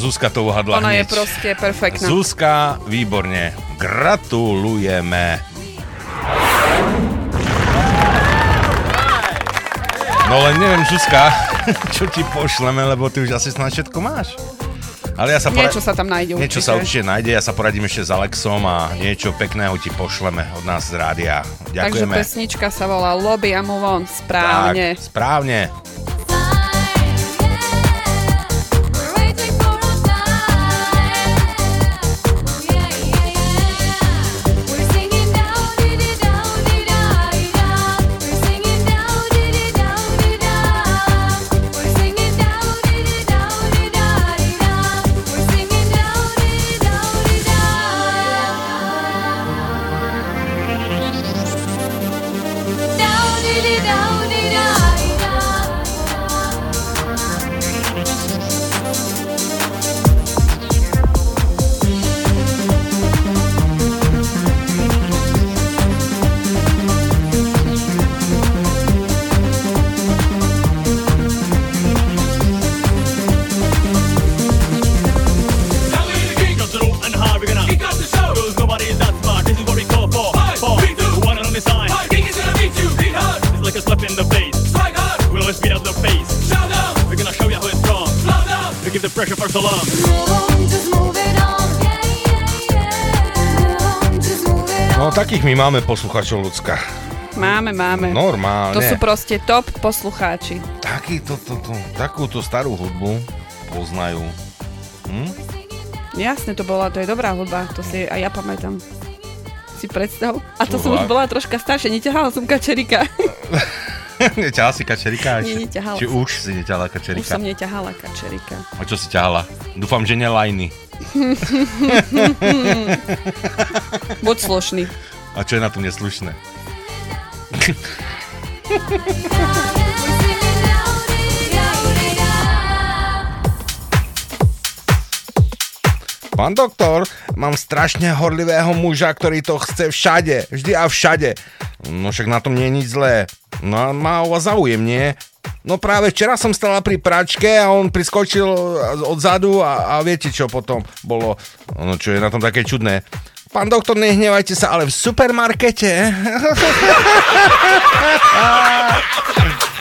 Speaker 4: Zuzka to uhadla
Speaker 5: Ona je
Speaker 4: hneď.
Speaker 5: proste perfektná.
Speaker 4: Zuzka, výborne. Gratulujeme. No len neviem, Zuzka, čo ti pošleme, lebo ty už asi snáď všetko máš. Ale ja sa
Speaker 5: Niečo sa tam nájde
Speaker 4: Niečo
Speaker 5: určite.
Speaker 4: sa určite nájde, ja sa poradím ešte s Alexom a niečo pekného ti pošleme od nás z rádia.
Speaker 5: Takže
Speaker 4: Ďakujeme.
Speaker 5: pesnička sa volá Lobby a Move On. Správne.
Speaker 4: Tak, správne. My máme posluchačov ľudská.
Speaker 5: Máme, máme.
Speaker 4: Normálne.
Speaker 5: To sú proste top poslucháči.
Speaker 4: Taký, to, to, to, takúto starú hudbu poznajú. Hm?
Speaker 5: Jasne, to bola, to je dobrá hudba, to si aj ja pamätám. Si predstav. A to som
Speaker 4: Fúha.
Speaker 5: už bola troška staršia, neťahala som kačerika.
Speaker 4: Neťahala si kačerika?
Speaker 5: Nie, neťahala
Speaker 4: Či
Speaker 5: som.
Speaker 4: už si neťahala
Speaker 5: Už
Speaker 4: kačerika?
Speaker 5: som neťahala kačerika.
Speaker 4: A čo si ťahala? Dúfam, že nelajny.
Speaker 5: Buď slušný.
Speaker 4: A čo je na tom neslušné? Pán doktor, mám strašne horlivého muža, ktorý to chce všade, vždy a všade. No však na tom nie je nič zlé. No a má o vás záujem, nie? No práve včera som stala pri pračke a on priskočil odzadu a, a viete čo potom bolo, no čo je na tom také čudné. Pán doktor, nehnevajte sa, ale v supermarkete.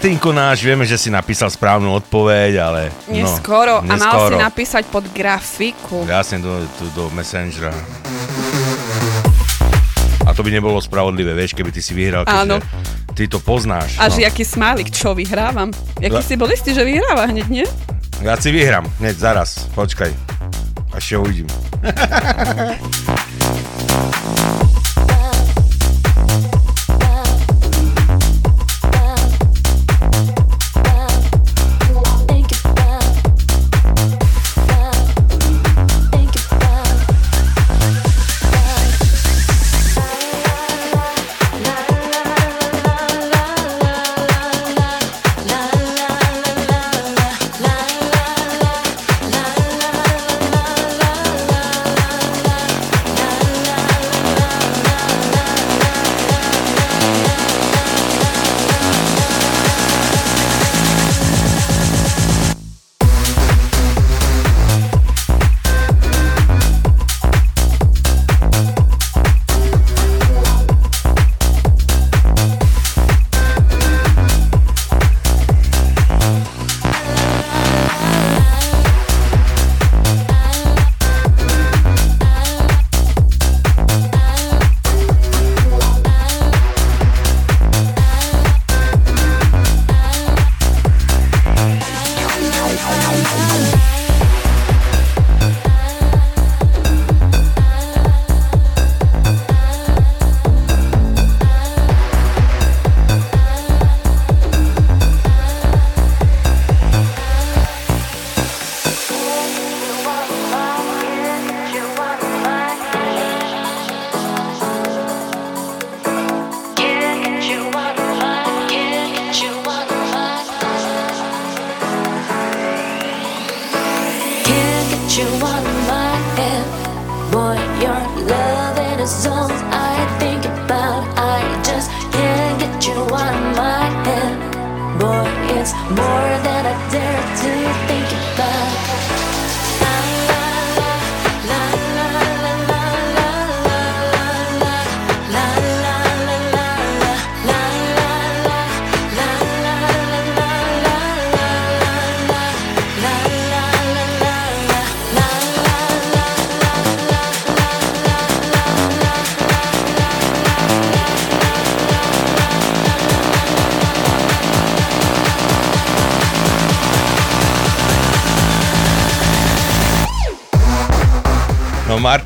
Speaker 4: Martinko náš, vieme, že si napísal správnu odpoveď, ale...
Speaker 5: Neskoro.
Speaker 4: No,
Speaker 5: A mal si
Speaker 4: neskoro.
Speaker 5: napísať pod grafiku.
Speaker 4: Jasne, do, do, do Messengera. A to by nebolo spravodlivé, vieš, keby ty si vyhral,
Speaker 5: Áno.
Speaker 4: ty to poznáš.
Speaker 5: A
Speaker 4: no.
Speaker 5: jaký smálik, čo vyhrávam. Jaký
Speaker 4: Ja-
Speaker 5: si bol istý, že vyhráva hneď, nie?
Speaker 4: Ja si vyhrám, hneď zaraz, počkaj. Až ho uvidím.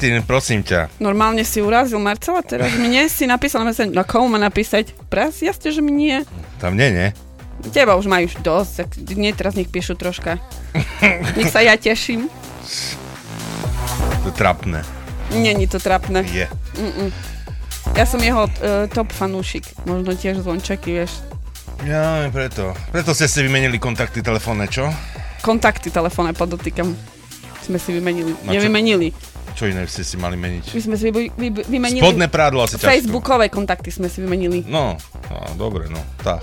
Speaker 4: Martin, prosím ťa.
Speaker 5: Normálne si urazil Marcela teraz. Mne si napísal na mesen, no komu má napísať? Pras, jasne, že mi nie.
Speaker 4: Tam nie, nie?
Speaker 5: Teba už majú už dosť, tak nie, teraz nech píšu troška. Nech sa ja teším.
Speaker 4: To trapné.
Speaker 5: Není to trapné.
Speaker 4: Je.
Speaker 5: Mm-mm. Ja som jeho uh, top fanúšik. Možno tiež zvončeky, vieš.
Speaker 4: Ja, preto. Preto ste si vymenili kontakty telefónne, čo?
Speaker 5: Kontakty telefónne podotýkam. Sme si vymenili.
Speaker 4: Na čo?
Speaker 5: Nevymenili.
Speaker 4: Čo iné ste si mali meniť?
Speaker 5: My sme si vy, vy, vymenili...
Speaker 4: Spodné prádlo asi ťažko.
Speaker 5: Facebookové kontakty sme si vymenili.
Speaker 4: No, no dobre, no, tá.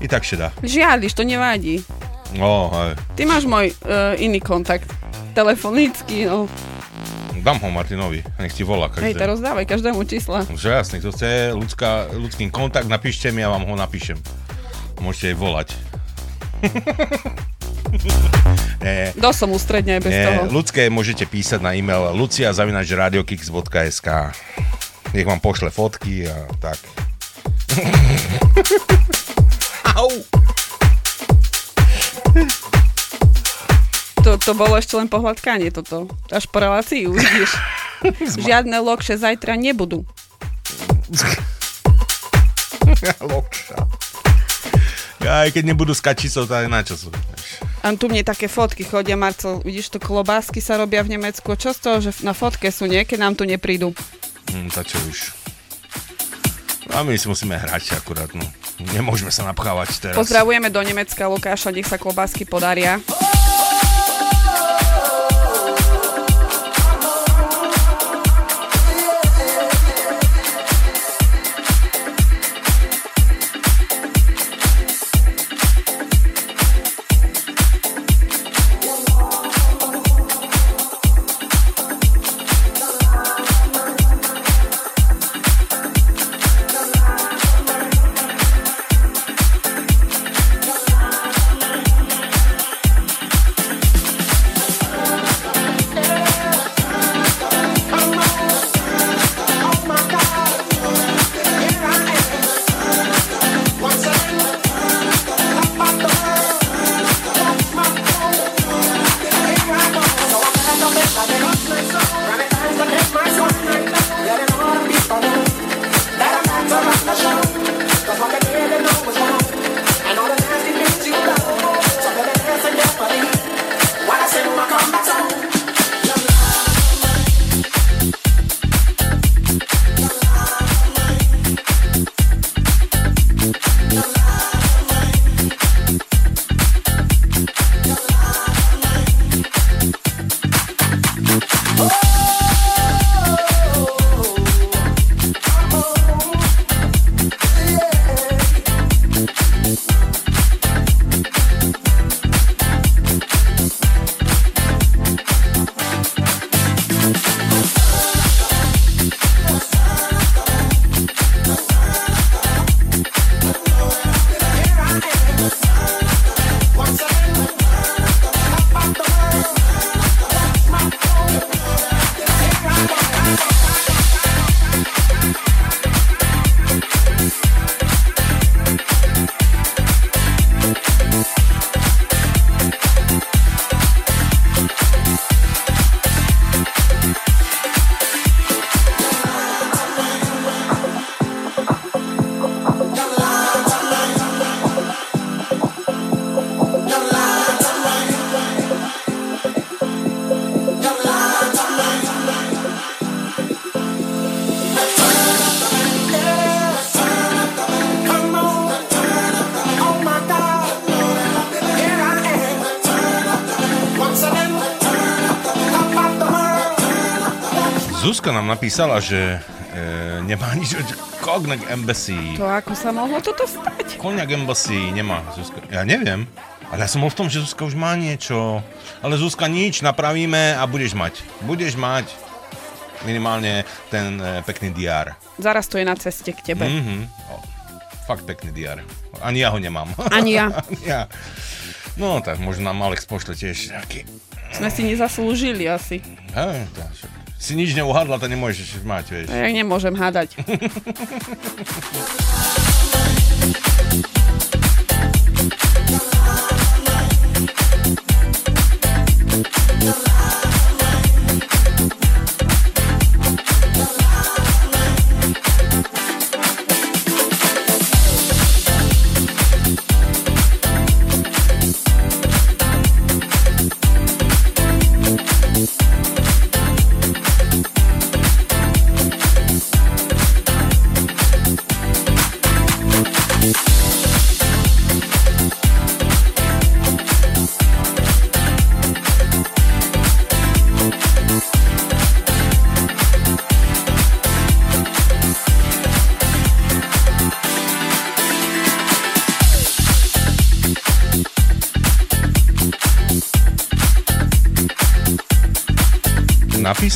Speaker 4: I tak šedá.
Speaker 5: Žiadliš, to nevadí.
Speaker 4: No, hej.
Speaker 5: Ty máš môj uh, iný kontakt. Telefonický, no.
Speaker 4: Dám ho Martinovi, nech ti volá
Speaker 5: Hej, to rozdávaj každému čísla.
Speaker 4: Že jasný, kto chce ľudská, ľudský kontakt, napíšte mi, ja vám ho napíšem. Môžete aj volať. Nie,
Speaker 5: Dosť som ústredne aj bez
Speaker 4: nie,
Speaker 5: toho.
Speaker 4: ľudské môžete písať na e-mail lucia.radiokix.sk Nech vám pošle fotky a tak. Au!
Speaker 5: To, to bolo ešte len pohľadkanie toto. Až po relácii uvidíš. Žiadne lokše zajtra nebudú.
Speaker 4: Lokša. Aj keď nebudú s kačicou, tak na čo sú?
Speaker 5: A tu mne také fotky chodia, Marcel, vidíš to, klobásky sa robia v Nemecku. Čo z toho, že na fotke sú nie, keď nám tu neprídu?
Speaker 4: Hm, tak čo už. A my si musíme hrať akurát, no. Nemôžeme sa napchávať teraz.
Speaker 5: Pozdravujeme do Nemecka Lukáša, nech sa klobásky podaria.
Speaker 4: Zuzka nám napísala, že e, nemá nič od Cognac Embassy.
Speaker 5: To ako sa mohlo toto stať?
Speaker 4: Cognac Embassy nemá Zuzka. Ja neviem. Ale ja som bol v tom, že Zuzka už má niečo. Ale Zuzka nič, napravíme a budeš mať. Budeš mať minimálne ten e, pekný diár.
Speaker 5: Zaraz to je na ceste k tebe.
Speaker 4: Mhm. O, fakt pekný diár. Ani ja ho nemám.
Speaker 5: Ani ja.
Speaker 4: Ani ja. No tak možno nám Alex pošle tiež nejaký...
Speaker 5: Sme si nezaslúžili asi.
Speaker 4: Hej, to však. Si nič neuhadla, to nemôžeš mať, vieš.
Speaker 5: Ja nemôžem hádať.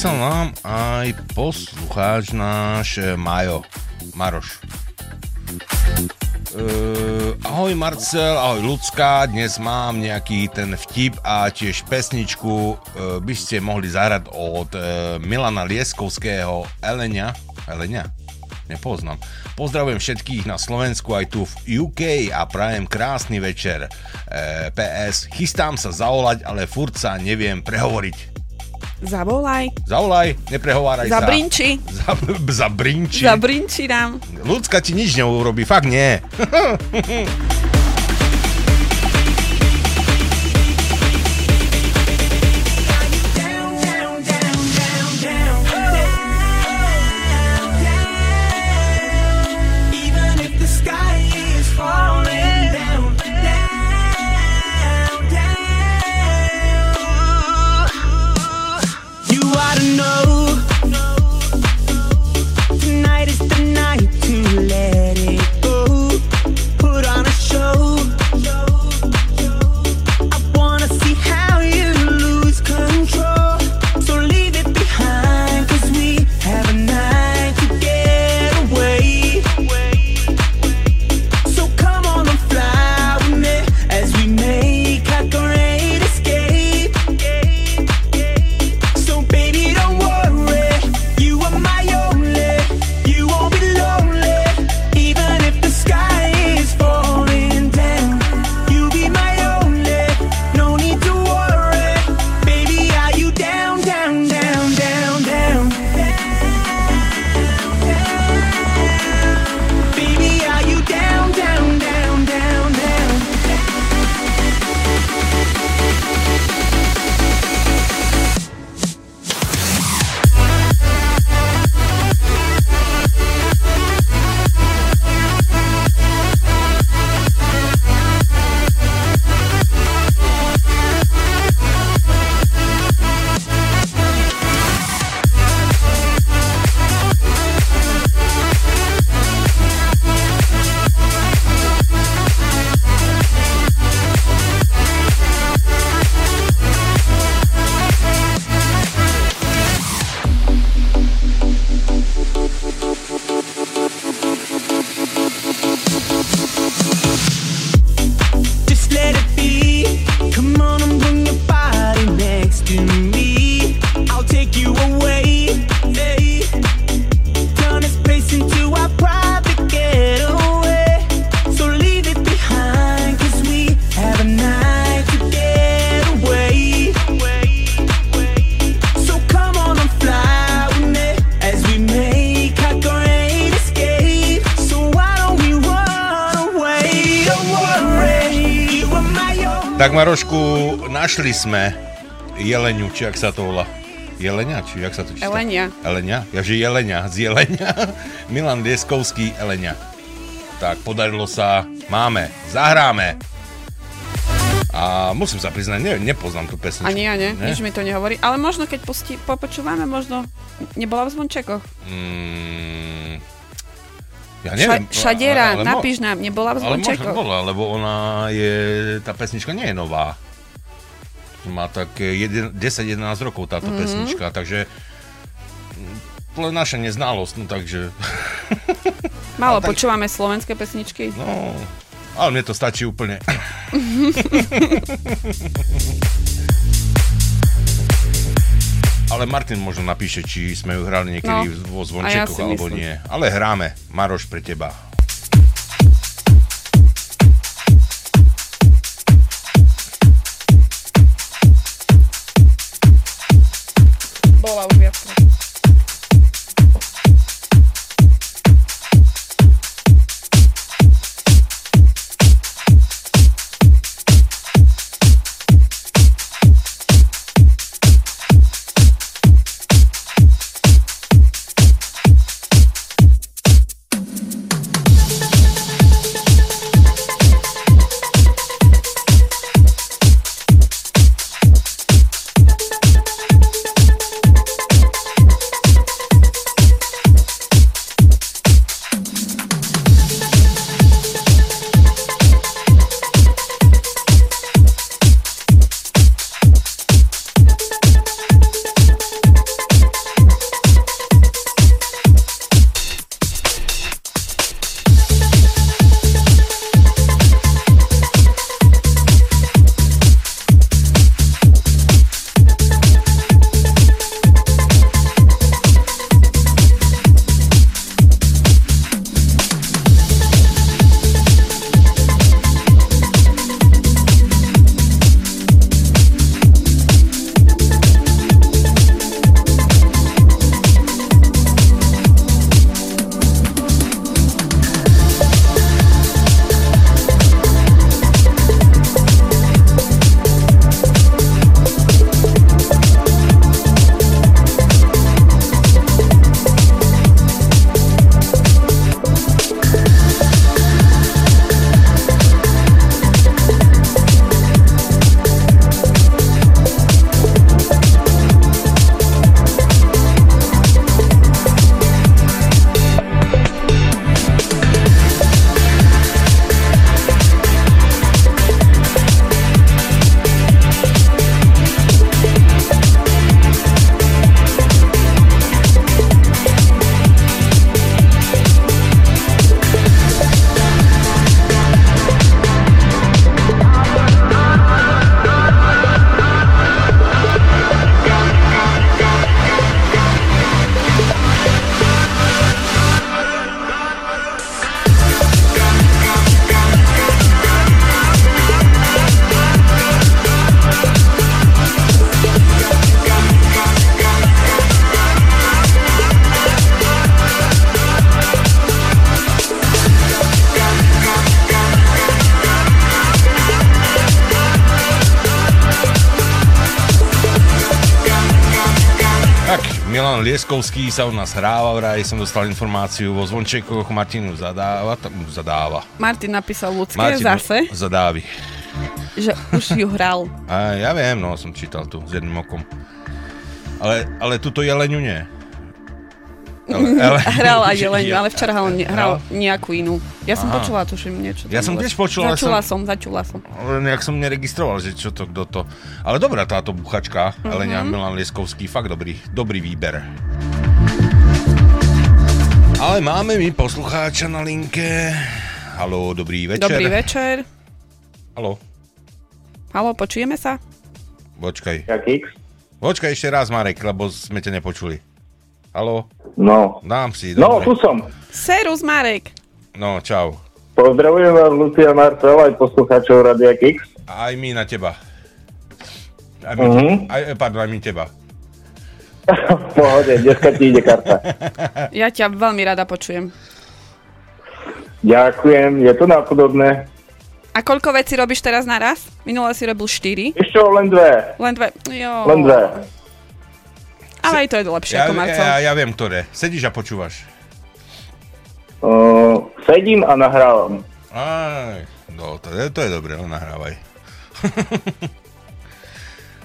Speaker 12: napísal nám aj poslucháč náš eh, Majo. Maroš. Uh, ahoj Marcel, ahoj Lucka, dnes mám nejaký ten vtip a tiež pesničku uh, by ste mohli zahrať od uh, Milana Lieskovského Elenia. Elenia? Nepoznám. Pozdravujem všetkých na Slovensku aj tu v UK a prajem krásny večer. Uh, PS, chystám sa zavolať, ale furt sa neviem prehovoriť.
Speaker 5: Zavolaj.
Speaker 12: Zavolaj, neprehováraj sa.
Speaker 5: Zabrinči.
Speaker 12: Za, zabrinči.
Speaker 5: Zabrinči nám.
Speaker 12: Ľudská ti nič neurobí, fakt nie. našli sme Jeleniu, či jak sa to volá. Jelenia, či jak sa to číta?
Speaker 5: Elenia.
Speaker 12: Elenia? Jaže Jelenia, z Jelenia. Milan Lieskovský, Elenia. Tak, podarilo sa, máme, zahráme. A musím sa priznať, ne, nepoznám tú pesničku.
Speaker 5: Ani ja ne,
Speaker 12: Ne?
Speaker 5: nič mi to nehovorí. Ale možno keď pustí, popočúvame, možno nebola v zvončekoch.
Speaker 12: Mm, ja
Speaker 5: Ša,
Speaker 12: neviem.
Speaker 5: šadiera,
Speaker 12: ale- ale
Speaker 5: napíš nám, nebola v
Speaker 12: Ale možno
Speaker 5: zvončekoch.
Speaker 12: bola, lebo ona je, tá pesnička nie je nová. Má tak eh, jeden- 10-11 rokov táto
Speaker 5: Mhm.
Speaker 12: pesnička, takže mm, to je naša neznalosť, no takže...
Speaker 5: Málo
Speaker 12: tak-
Speaker 5: počúvame slovenské pesničky.
Speaker 12: No, ale mne to stačí úplne. Ale Martin možno napíše, či sme ju hrali niekedy
Speaker 5: No,
Speaker 12: vo
Speaker 5: ja
Speaker 12: zvončekoch
Speaker 5: si
Speaker 12: alebo
Speaker 5: myslím.
Speaker 12: nie. Ale hráme. Maroš pre teba.
Speaker 4: Milan Lieskovský sa u nás hráva, vraj som dostal informáciu vo zvončekoch Martinu zadáva, tam zadáva.
Speaker 5: Martin napísal ľudské
Speaker 4: Martin
Speaker 5: zase,
Speaker 4: Zadávi.
Speaker 5: že už ju hral.
Speaker 4: A ja viem, no som čítal tu s jedným okom. Ale, ale tuto jeleňu nie. Ale, ale,
Speaker 5: Hral aj
Speaker 4: ja-
Speaker 5: ale včera hral, ne, hral nejakú inú. Ja som
Speaker 4: Aha.
Speaker 5: počula, tuším, niečo.
Speaker 4: Ja som tiež počul, ale
Speaker 5: Začula som, začula som.
Speaker 4: Nejak som neregistroval, že čo to, kto to. Ale dobrá táto buchačka, mm-hmm. Elenia Milan Lieskovský, fakt dobrý, dobrý výber. Ale máme my poslucháča na linke. Haló, dobrý večer.
Speaker 5: Dobrý večer.
Speaker 4: Haló,
Speaker 5: Halo, počujeme sa?
Speaker 4: počkaj. Počkaj ešte raz, Marek, lebo sme ťa nepočuli. Haló,
Speaker 13: No.
Speaker 4: dám si,
Speaker 13: No,
Speaker 4: dobre.
Speaker 13: tu som.
Speaker 5: Serus, Marek.
Speaker 4: No, čau.
Speaker 13: Pozdravujem vás, Lucia Marcel, aj poslucháčov Radia Kix.
Speaker 4: Aj my na teba. Aj my,
Speaker 13: Mhm.
Speaker 4: aj, pardon, aj my teba.
Speaker 13: v pohode, dneska ti ide karta.
Speaker 5: Ja ťa veľmi rada počujem.
Speaker 13: Ďakujem, je to napodobné.
Speaker 5: A koľko vecí robíš teraz naraz? Minule si robil 4.
Speaker 13: Ešte len dve.
Speaker 5: Len dve. Jo.
Speaker 13: Len dve.
Speaker 5: Ale aj to je lepšie
Speaker 4: Ja,
Speaker 5: ako Marcel.
Speaker 4: ja, ja viem, ktoré. Sedíš a počúvaš.
Speaker 13: Uh, sedím a nahrávam.
Speaker 4: Aj, no, to, je, to je dobré, no nahrávaj.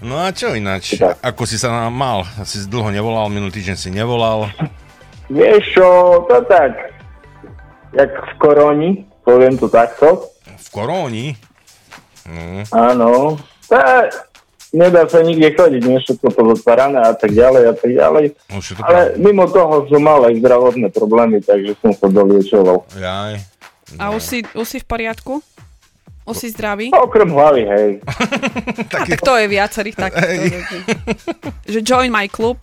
Speaker 4: no a čo ináč?
Speaker 13: Tak.
Speaker 4: Ako si sa nám mal? Si dlho nevolal, minulý týždeň si nevolal.
Speaker 13: Vieš čo, to tak, jak v koroni, poviem to takto.
Speaker 4: V koróni? No,
Speaker 13: Áno. Tá, nedá sa nikde chodiť, nie všetko pozatvárané a tak ďalej a tak ďalej.
Speaker 4: to
Speaker 13: Ale mimo toho som mal aj zdravotné problémy, takže som sa doliečoval.
Speaker 4: Jaj.
Speaker 5: A už si, už si v poriadku? Už si zdravý?
Speaker 13: Okrem hlavy, hej.
Speaker 5: A tak to je viacerých takýchto ľudí. Že join my club.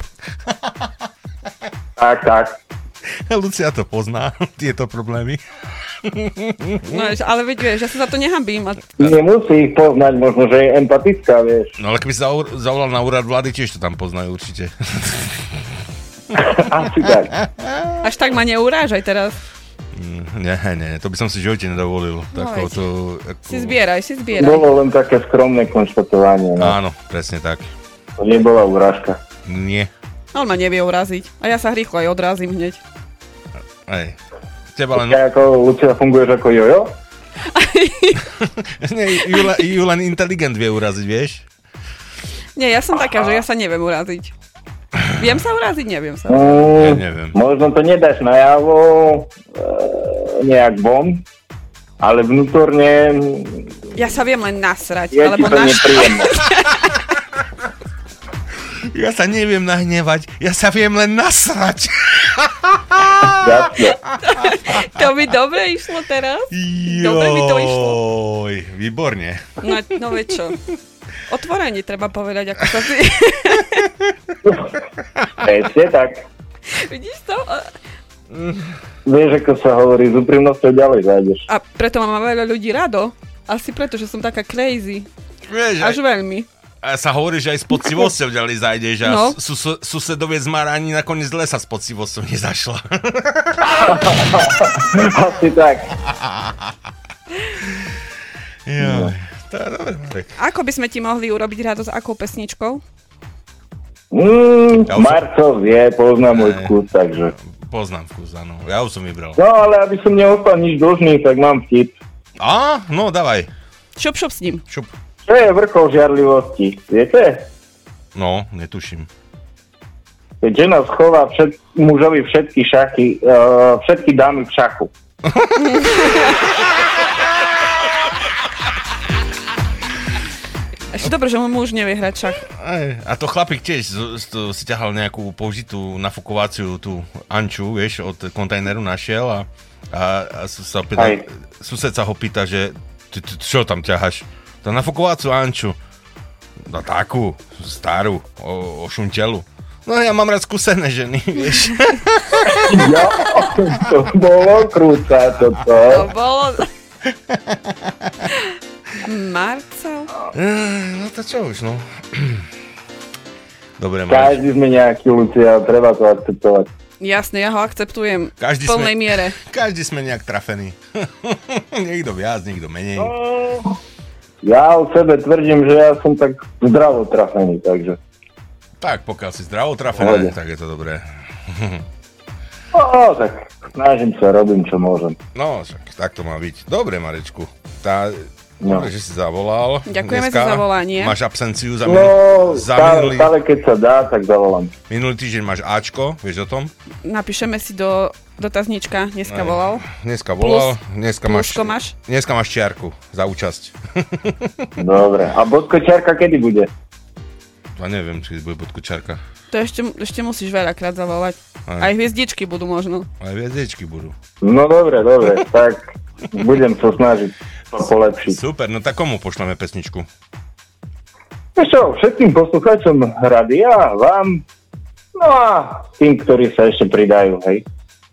Speaker 13: Tak, tak.
Speaker 4: Lucia to pozná, tieto problémy.
Speaker 5: No, ale veď vieš, ja sa za to nehambím. A
Speaker 13: Nemusí ich poznať, možno, že je empatická, vieš.
Speaker 4: No ale keby si zavolal na úrad vlády, tiež to tam poznajú určite.
Speaker 13: Asi tak.
Speaker 5: až tak ma neurážaj teraz.
Speaker 4: Mm, nie, nie, to by som si v živote nedovolil. Tako,
Speaker 5: veď.
Speaker 4: to, ako...
Speaker 5: Si zbieraj, si zbieraj.
Speaker 13: Bolo len také skromné konštatovanie. No.
Speaker 4: Áno, presne tak.
Speaker 13: To nebola urážka.
Speaker 4: Nie.
Speaker 5: On ma nevie uraziť. A ja sa rýchlo aj odrazím hneď.
Speaker 4: Hej. Teba len...
Speaker 13: Ja ako Lucia funguješ ako jojo?
Speaker 4: Nie, ju, ju len inteligent vie uraziť, vieš?
Speaker 5: Nie, ja som taká, že ja sa neviem uraziť. Viem sa uraziť? Neviem sa.
Speaker 13: Mm,
Speaker 4: neviem.
Speaker 13: Možno to nedáš najavo e, nejak von, ale vnútorne
Speaker 5: Ja sa viem len nasrať.
Speaker 13: je ti
Speaker 5: alebo
Speaker 13: to
Speaker 5: naš...
Speaker 4: Ja sa neviem nahnevať, ja sa viem len nasrať.
Speaker 5: To by dobre išlo teraz. Dobre by to išlo.
Speaker 4: Joj, výborne.
Speaker 5: No, no veď čo. Otvorene treba povedať, ako sa ty...
Speaker 13: Presne tak.
Speaker 5: Vidíš to?
Speaker 13: Vieš, ako sa hovorí, s úprimnosťou ďalej zájdeš.
Speaker 5: A preto ma má veľa ľudí rado. Asi preto, že som taká crazy.
Speaker 4: Vieš,
Speaker 5: Až
Speaker 4: aj,
Speaker 5: veľmi.
Speaker 4: A sa hovorí, že aj s poctivosťou ďalej zajdeš a
Speaker 5: No.
Speaker 4: no. sus, susedovie z Mara ani nakoniec lesa s poctivosťou nezašla.
Speaker 13: Asi tak.
Speaker 4: Joj, to je dobré, Marek.
Speaker 5: Ako by sme ti mohli urobiť radosť akou pesničkou?
Speaker 13: Mm,
Speaker 4: Ja
Speaker 13: Marco vie, pozná môj vkus, takže...
Speaker 4: Poznám vkus, áno. Ja už som vybral.
Speaker 13: No, ale aby som neostal nič dlžný, tak mám vtip.
Speaker 4: A, no dávaj.
Speaker 5: Šup, šup s ním.
Speaker 4: Šup.
Speaker 13: Čo je vrchol žiarlivosti, viete?
Speaker 4: No, netuším.
Speaker 13: Keď žena schová všet, mužovi všetky šachy, uh, všetky dámy v šachu.
Speaker 5: Ešte dobre, že môj muž nevie hrať šach.
Speaker 4: Aj, a to chlapík tiež z- z- to si ťahal nejakú použitú nafukovaciu tú anču, vieš, od kontajneru našiel a, a, a sa opýta,
Speaker 13: Aj.
Speaker 4: sused sa ho pýta, že ty, ty, čo tam ťahaš? To nafukovaciu anču. No takú, starú, o, o šuntelu. No ja mám rád skúsené ženy, vieš.
Speaker 13: Ja, to bolo krúca toto.
Speaker 5: To bolo... Marcel?
Speaker 4: No to čo už, no. Dobre, máš.
Speaker 13: Každý sme nejaký, Lucia, treba to akceptovať.
Speaker 5: Jasne, ja ho akceptujem
Speaker 4: Každý
Speaker 5: v plnej
Speaker 4: sme-
Speaker 5: miere.
Speaker 4: Každý sme nejak trafení. niekto viac, niekto menej.
Speaker 13: Ja o sebe tvrdím, že ja som tak zdravo trafený, takže...
Speaker 4: Tak pokiaľ si zdravo
Speaker 13: Pohode.
Speaker 4: tak je to dobré.
Speaker 13: O, tak snažím sa, robím, čo môžem.
Speaker 4: No, však tak to má byť. Dobre, Marečku. Tá,
Speaker 13: No.
Speaker 4: Dobre, že si zavolal.
Speaker 10: Ďakujeme
Speaker 4: Dneska
Speaker 10: za zavolanie.
Speaker 4: Máš absenciu za,
Speaker 13: No,
Speaker 4: minul- za
Speaker 13: stále,
Speaker 4: minulý,
Speaker 13: stále keď sa dá, tak zavolám.
Speaker 4: minulý týždeň máš Ačko, vieš o tom?
Speaker 10: Napíšeme si do dotaznička, dneska
Speaker 4: Aj.
Speaker 10: volal.
Speaker 4: Dneska volal, dneska máš,
Speaker 10: máš?
Speaker 4: dneska máš čiarku za účasť.
Speaker 13: Dobre. A bodkočiarka kedy bude?
Speaker 4: A neviem, či bude podkočárka.
Speaker 10: To ešte, ešte musíš veľakrát zavolať.
Speaker 4: Aj.
Speaker 10: Aj hviezdičky budú možno.
Speaker 4: Ale hviezdičky budú.
Speaker 13: No dobre, dobre, tak budem sa snažiť to polepšiť.
Speaker 4: Super, no tak komu pošleme pesničku?
Speaker 13: Vieš čo, všetkým poslucháčom rádia, vám, no a tým, ktorí sa ešte pridajú, hej.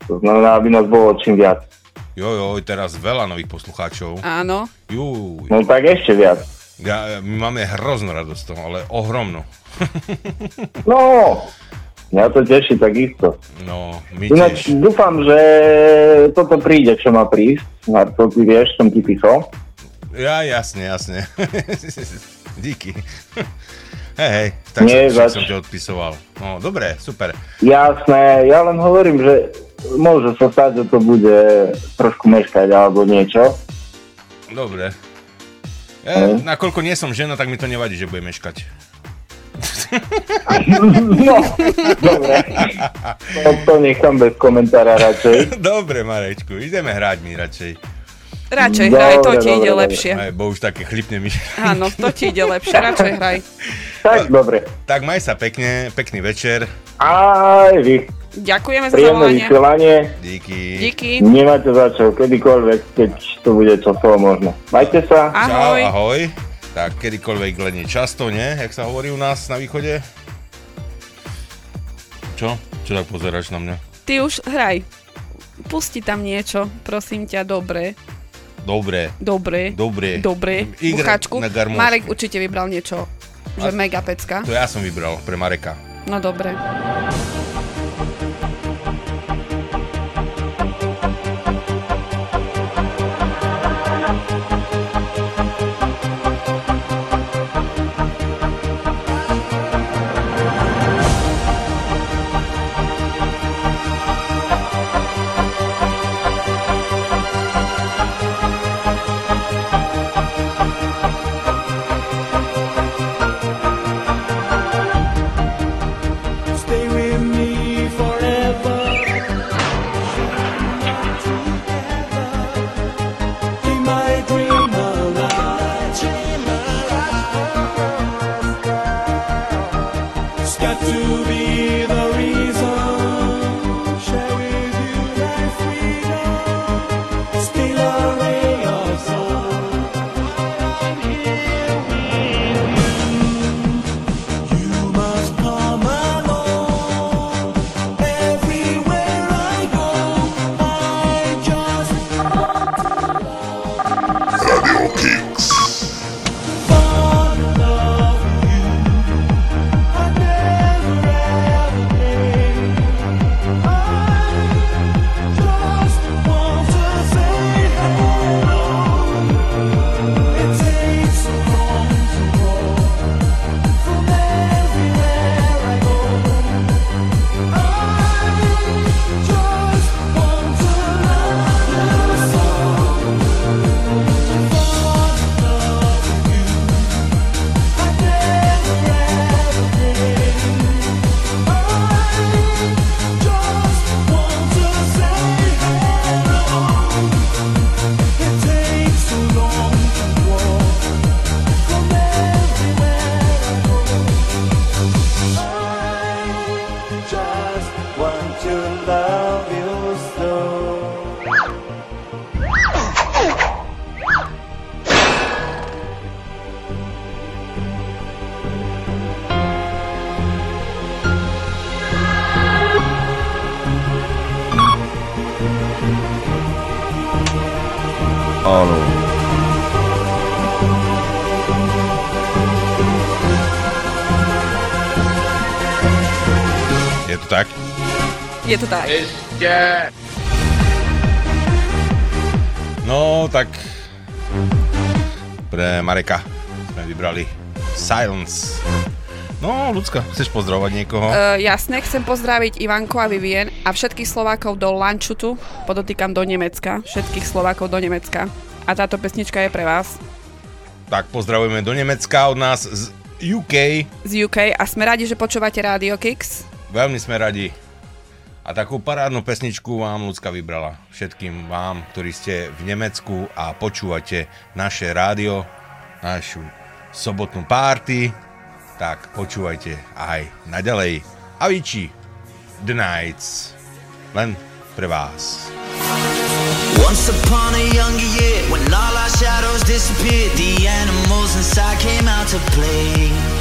Speaker 13: To znamená, aby nás bolo čím viac.
Speaker 4: Jo, jo, teraz veľa nových poslucháčov.
Speaker 10: Áno.
Speaker 4: Jú,
Speaker 13: No tak ešte viac.
Speaker 4: ja, my máme hroznú radosť z toho, ale ohromnú.
Speaker 13: No, mňa to teší takisto.
Speaker 4: No, my
Speaker 13: Ináč
Speaker 4: tiež.
Speaker 13: dúfam, že toto príde, čo má prísť. Marko, ty vieš, som ti písal.
Speaker 4: Ja, jasne, jasne. Díky. Hej, hej, tak
Speaker 13: Nie,
Speaker 4: som,
Speaker 13: zač.
Speaker 4: som ťa odpisoval. No, dobre, super.
Speaker 13: Jasné, ja len hovorím, že môže sa stať, že to bude trošku meškať alebo niečo.
Speaker 4: Dobre. Ja, nakoľko nie som žena, tak mi to nevadí, že bude meškať.
Speaker 13: No, dobre. To, to nechám bez komentára radšej.
Speaker 4: Dobre, Marečku, ideme hrať mi radšej.
Speaker 10: Radšej hraj, to
Speaker 13: Dobre,
Speaker 10: ti
Speaker 13: dobre,
Speaker 10: ide
Speaker 13: dobre.
Speaker 10: lepšie.
Speaker 4: Aj, bo už také chlipne mi.
Speaker 10: Áno, to ti ide lepšie, radšej hraj.
Speaker 13: Tak, dobre.
Speaker 4: Tak maj sa pekne, pekný večer.
Speaker 13: Aj vy.
Speaker 10: Ďakujeme za zavolanie.
Speaker 13: vysielanie.
Speaker 4: Díky.
Speaker 10: Díky.
Speaker 13: Nemáte za čo, kedykoľvek, keď to bude časovo možné. Majte sa.
Speaker 4: Čau,
Speaker 10: Ahoj.
Speaker 4: Tak kedykoľvek len je často, nie? Jak sa hovorí u nás na východe? Čo? Čo tak pozeráš na mňa?
Speaker 10: Ty už hraj. Pusti tam niečo, prosím ťa, dobre.
Speaker 4: Dobre.
Speaker 10: Dobre.
Speaker 4: Dobre.
Speaker 10: Dobre. Buchačku. Marek určite vybral niečo, že mega pecka.
Speaker 4: To ja som vybral pre Mareka.
Speaker 10: No dobre.
Speaker 4: Tak. No, tak pre Mareka sme vybrali Silence No, ľudská, chceš pozdravovať niekoho?
Speaker 5: Uh, jasne, chcem pozdraviť Ivanku a Vivien a všetkých Slovákov do Lančutu, podotýkam do Nemecka, všetkých Slovákov do Nemecka. A táto pesnička je pre vás
Speaker 4: Tak pozdravujeme do Nemecka od nás z UK.
Speaker 5: z UK a sme radi, že počúvate Radio Kicks.
Speaker 4: Veľmi sme radi. A takú parádnu pesničku vám ľudská vybrala. Všetkým vám, ktorí ste v Nemecku a počúvate naše rádio, našu sobotnú párty, tak počúvajte aj naďalej. Avicii, The Nights, len pre vás.
Speaker 14: Once upon a younger year, when all our shadows disappeared, the animals inside came out to play.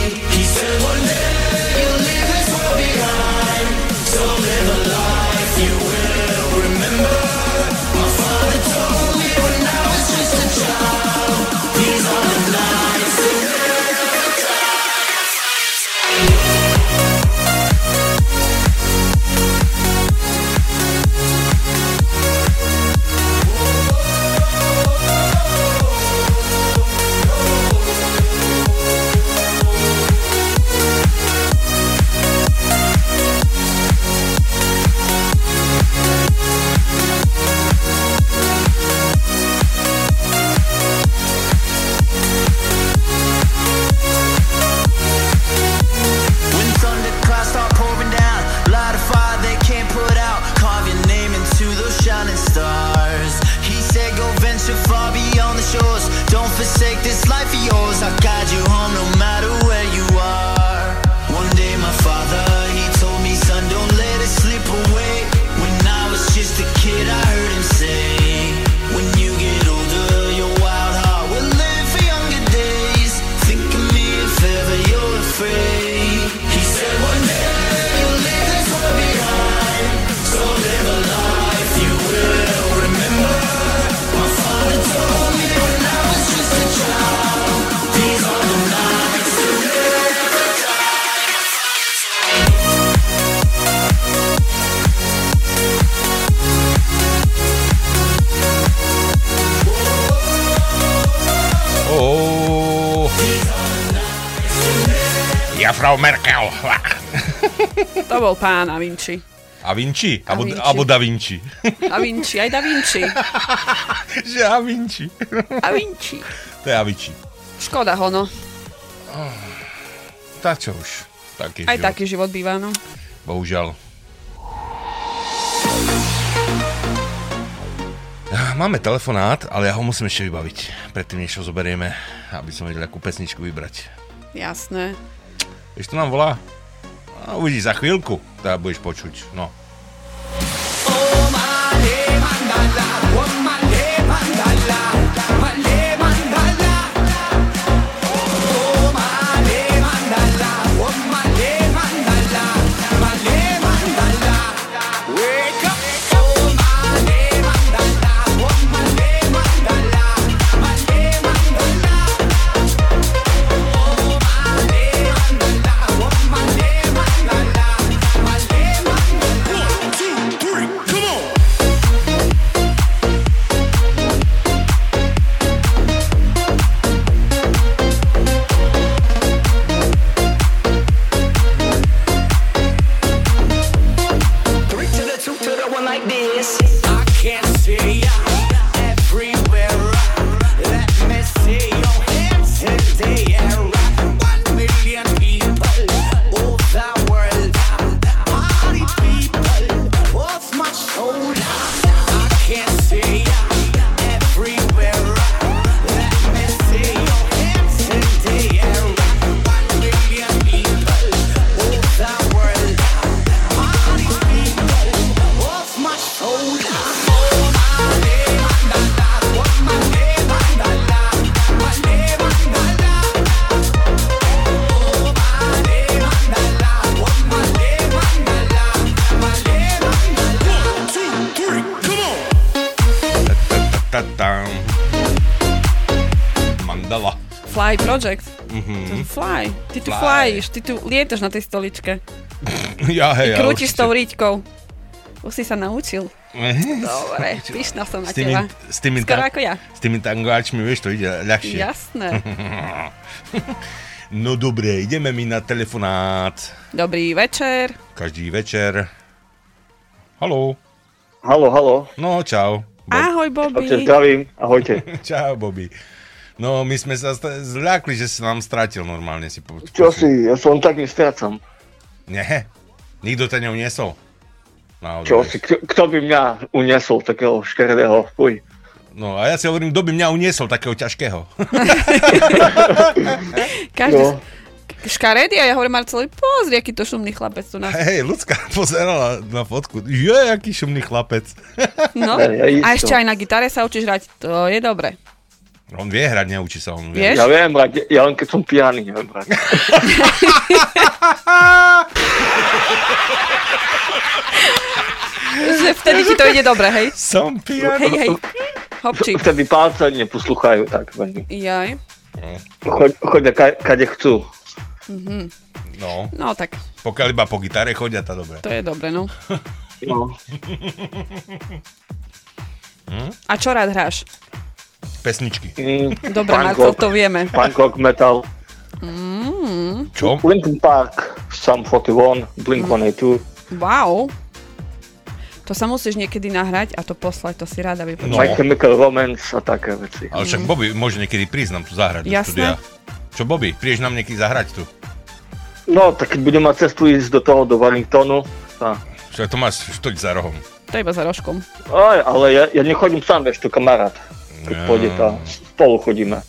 Speaker 5: Bol pán A Vinci.
Speaker 4: A Vinci?
Speaker 5: A
Speaker 4: Abo,
Speaker 5: Vinci.
Speaker 4: abo Da Vinci.
Speaker 5: A Vinci, aj Da Vinci.
Speaker 4: Že A Vinci.
Speaker 5: A Vinci.
Speaker 4: To je Avicii.
Speaker 5: Škoda ho, no.
Speaker 4: Tak čo už. Taký
Speaker 5: Aj
Speaker 4: život.
Speaker 5: taký život býva, no.
Speaker 4: Bohužiaľ. Máme telefonát, ale ja ho musím ešte vybaviť. Predtým, než ho zoberieme, aby som vedel, akú pesničku vybrať.
Speaker 5: Jasné.
Speaker 4: Vieš, to nám volá? A uvidíš za chvíľku, teda budeš počuť. No.
Speaker 14: Three
Speaker 5: Fly Project.
Speaker 4: Mhm.
Speaker 5: To je fly. Ty tu
Speaker 4: Fly.
Speaker 5: flyíš, ty tu lietaš na tej stoličke.
Speaker 4: Ja, hej, ja,
Speaker 5: Krútiš
Speaker 4: určite.
Speaker 5: tou riťkou. Už si sa naučil. Dobre, pyšná som na
Speaker 4: S tými,
Speaker 5: teba.
Speaker 4: s tými,
Speaker 5: Skoro
Speaker 4: ta-
Speaker 5: ako ja.
Speaker 4: s tými tangáčmi, vieš, to ide ľahšie.
Speaker 5: Jasné.
Speaker 4: no dobre, ideme mi na telefonát.
Speaker 5: Dobrý večer.
Speaker 4: Každý večer. Haló.
Speaker 15: Halo, halo.
Speaker 4: No, čau.
Speaker 5: Ahoj, Bobby.
Speaker 15: Čaute, zdravím. Ahojte.
Speaker 4: Čau, Bobby. No, my sme sa st- zľakli, že si nám stratil normálne. Si po-
Speaker 15: Čo si, ja som tak nestrácam.
Speaker 4: Nie, nikto ťa neuniesol. Naozaj.
Speaker 15: Čo si, kto, kto by mňa uniesol takého škaredého? Fuj.
Speaker 4: No a ja si hovorím, kto by mňa uniesol takého ťažkého.
Speaker 5: Každý...
Speaker 4: No.
Speaker 5: Škaredý a ja hovorím Marcelovi, pozri, aký to šumný chlapec tu nás.
Speaker 4: Hej, ľudská pozerala na fotku. Je, aký šumný chlapec.
Speaker 5: No, a ešte aj na gitare sa učíš hrať, to je dobre.
Speaker 4: On vie hrať, neučí sa on.
Speaker 5: Vieš?
Speaker 15: Ja viem hrať, ja len keď som pijaný neviem hrať.
Speaker 5: Že vtedy ti to ide dobre, hej?
Speaker 4: Som pijaný.
Speaker 5: Hej, hej. Hopčík.
Speaker 15: Vtedy palce neposluchajú tak veľmi.
Speaker 5: Jaj.
Speaker 15: Choď, chodia ka, kade chcú.
Speaker 5: Mhm.
Speaker 4: No,
Speaker 5: No tak,
Speaker 4: pokiaľ iba po gitare chodia, to dobre.
Speaker 5: to je dobre, no.
Speaker 15: No.
Speaker 4: Hm?
Speaker 5: A čo rád hráš?
Speaker 4: Pesničky.
Speaker 15: Mm,
Speaker 5: Dobre,
Speaker 15: rock,
Speaker 5: to vieme.
Speaker 15: Punk rock, metal.
Speaker 5: Mm,
Speaker 4: Čo?
Speaker 15: Linkin Park, Sum 41, Blink-182.
Speaker 5: wow. To sa musíš niekedy nahrať a to poslať, to si rada
Speaker 4: No.
Speaker 5: vypočuť.
Speaker 15: My Chemical Romance a také veci.
Speaker 4: Ale však Bobby môže niekedy prísť nám tu zahrať do
Speaker 5: Jasné.
Speaker 4: štúdia. Čo Bobby, prídeš nám niekedy zahrať tu?
Speaker 15: No, tak keď budem mať cestu ísť do toho, do Wellingtonu, tá.
Speaker 4: Však to máš štoť za rohom.
Speaker 5: To je iba za rožkom.
Speaker 15: Aj, ale ja, ja nechodím sám, vieš, to kamarát. Tak
Speaker 4: Ja.
Speaker 15: pôjde tá, spolu chodíme.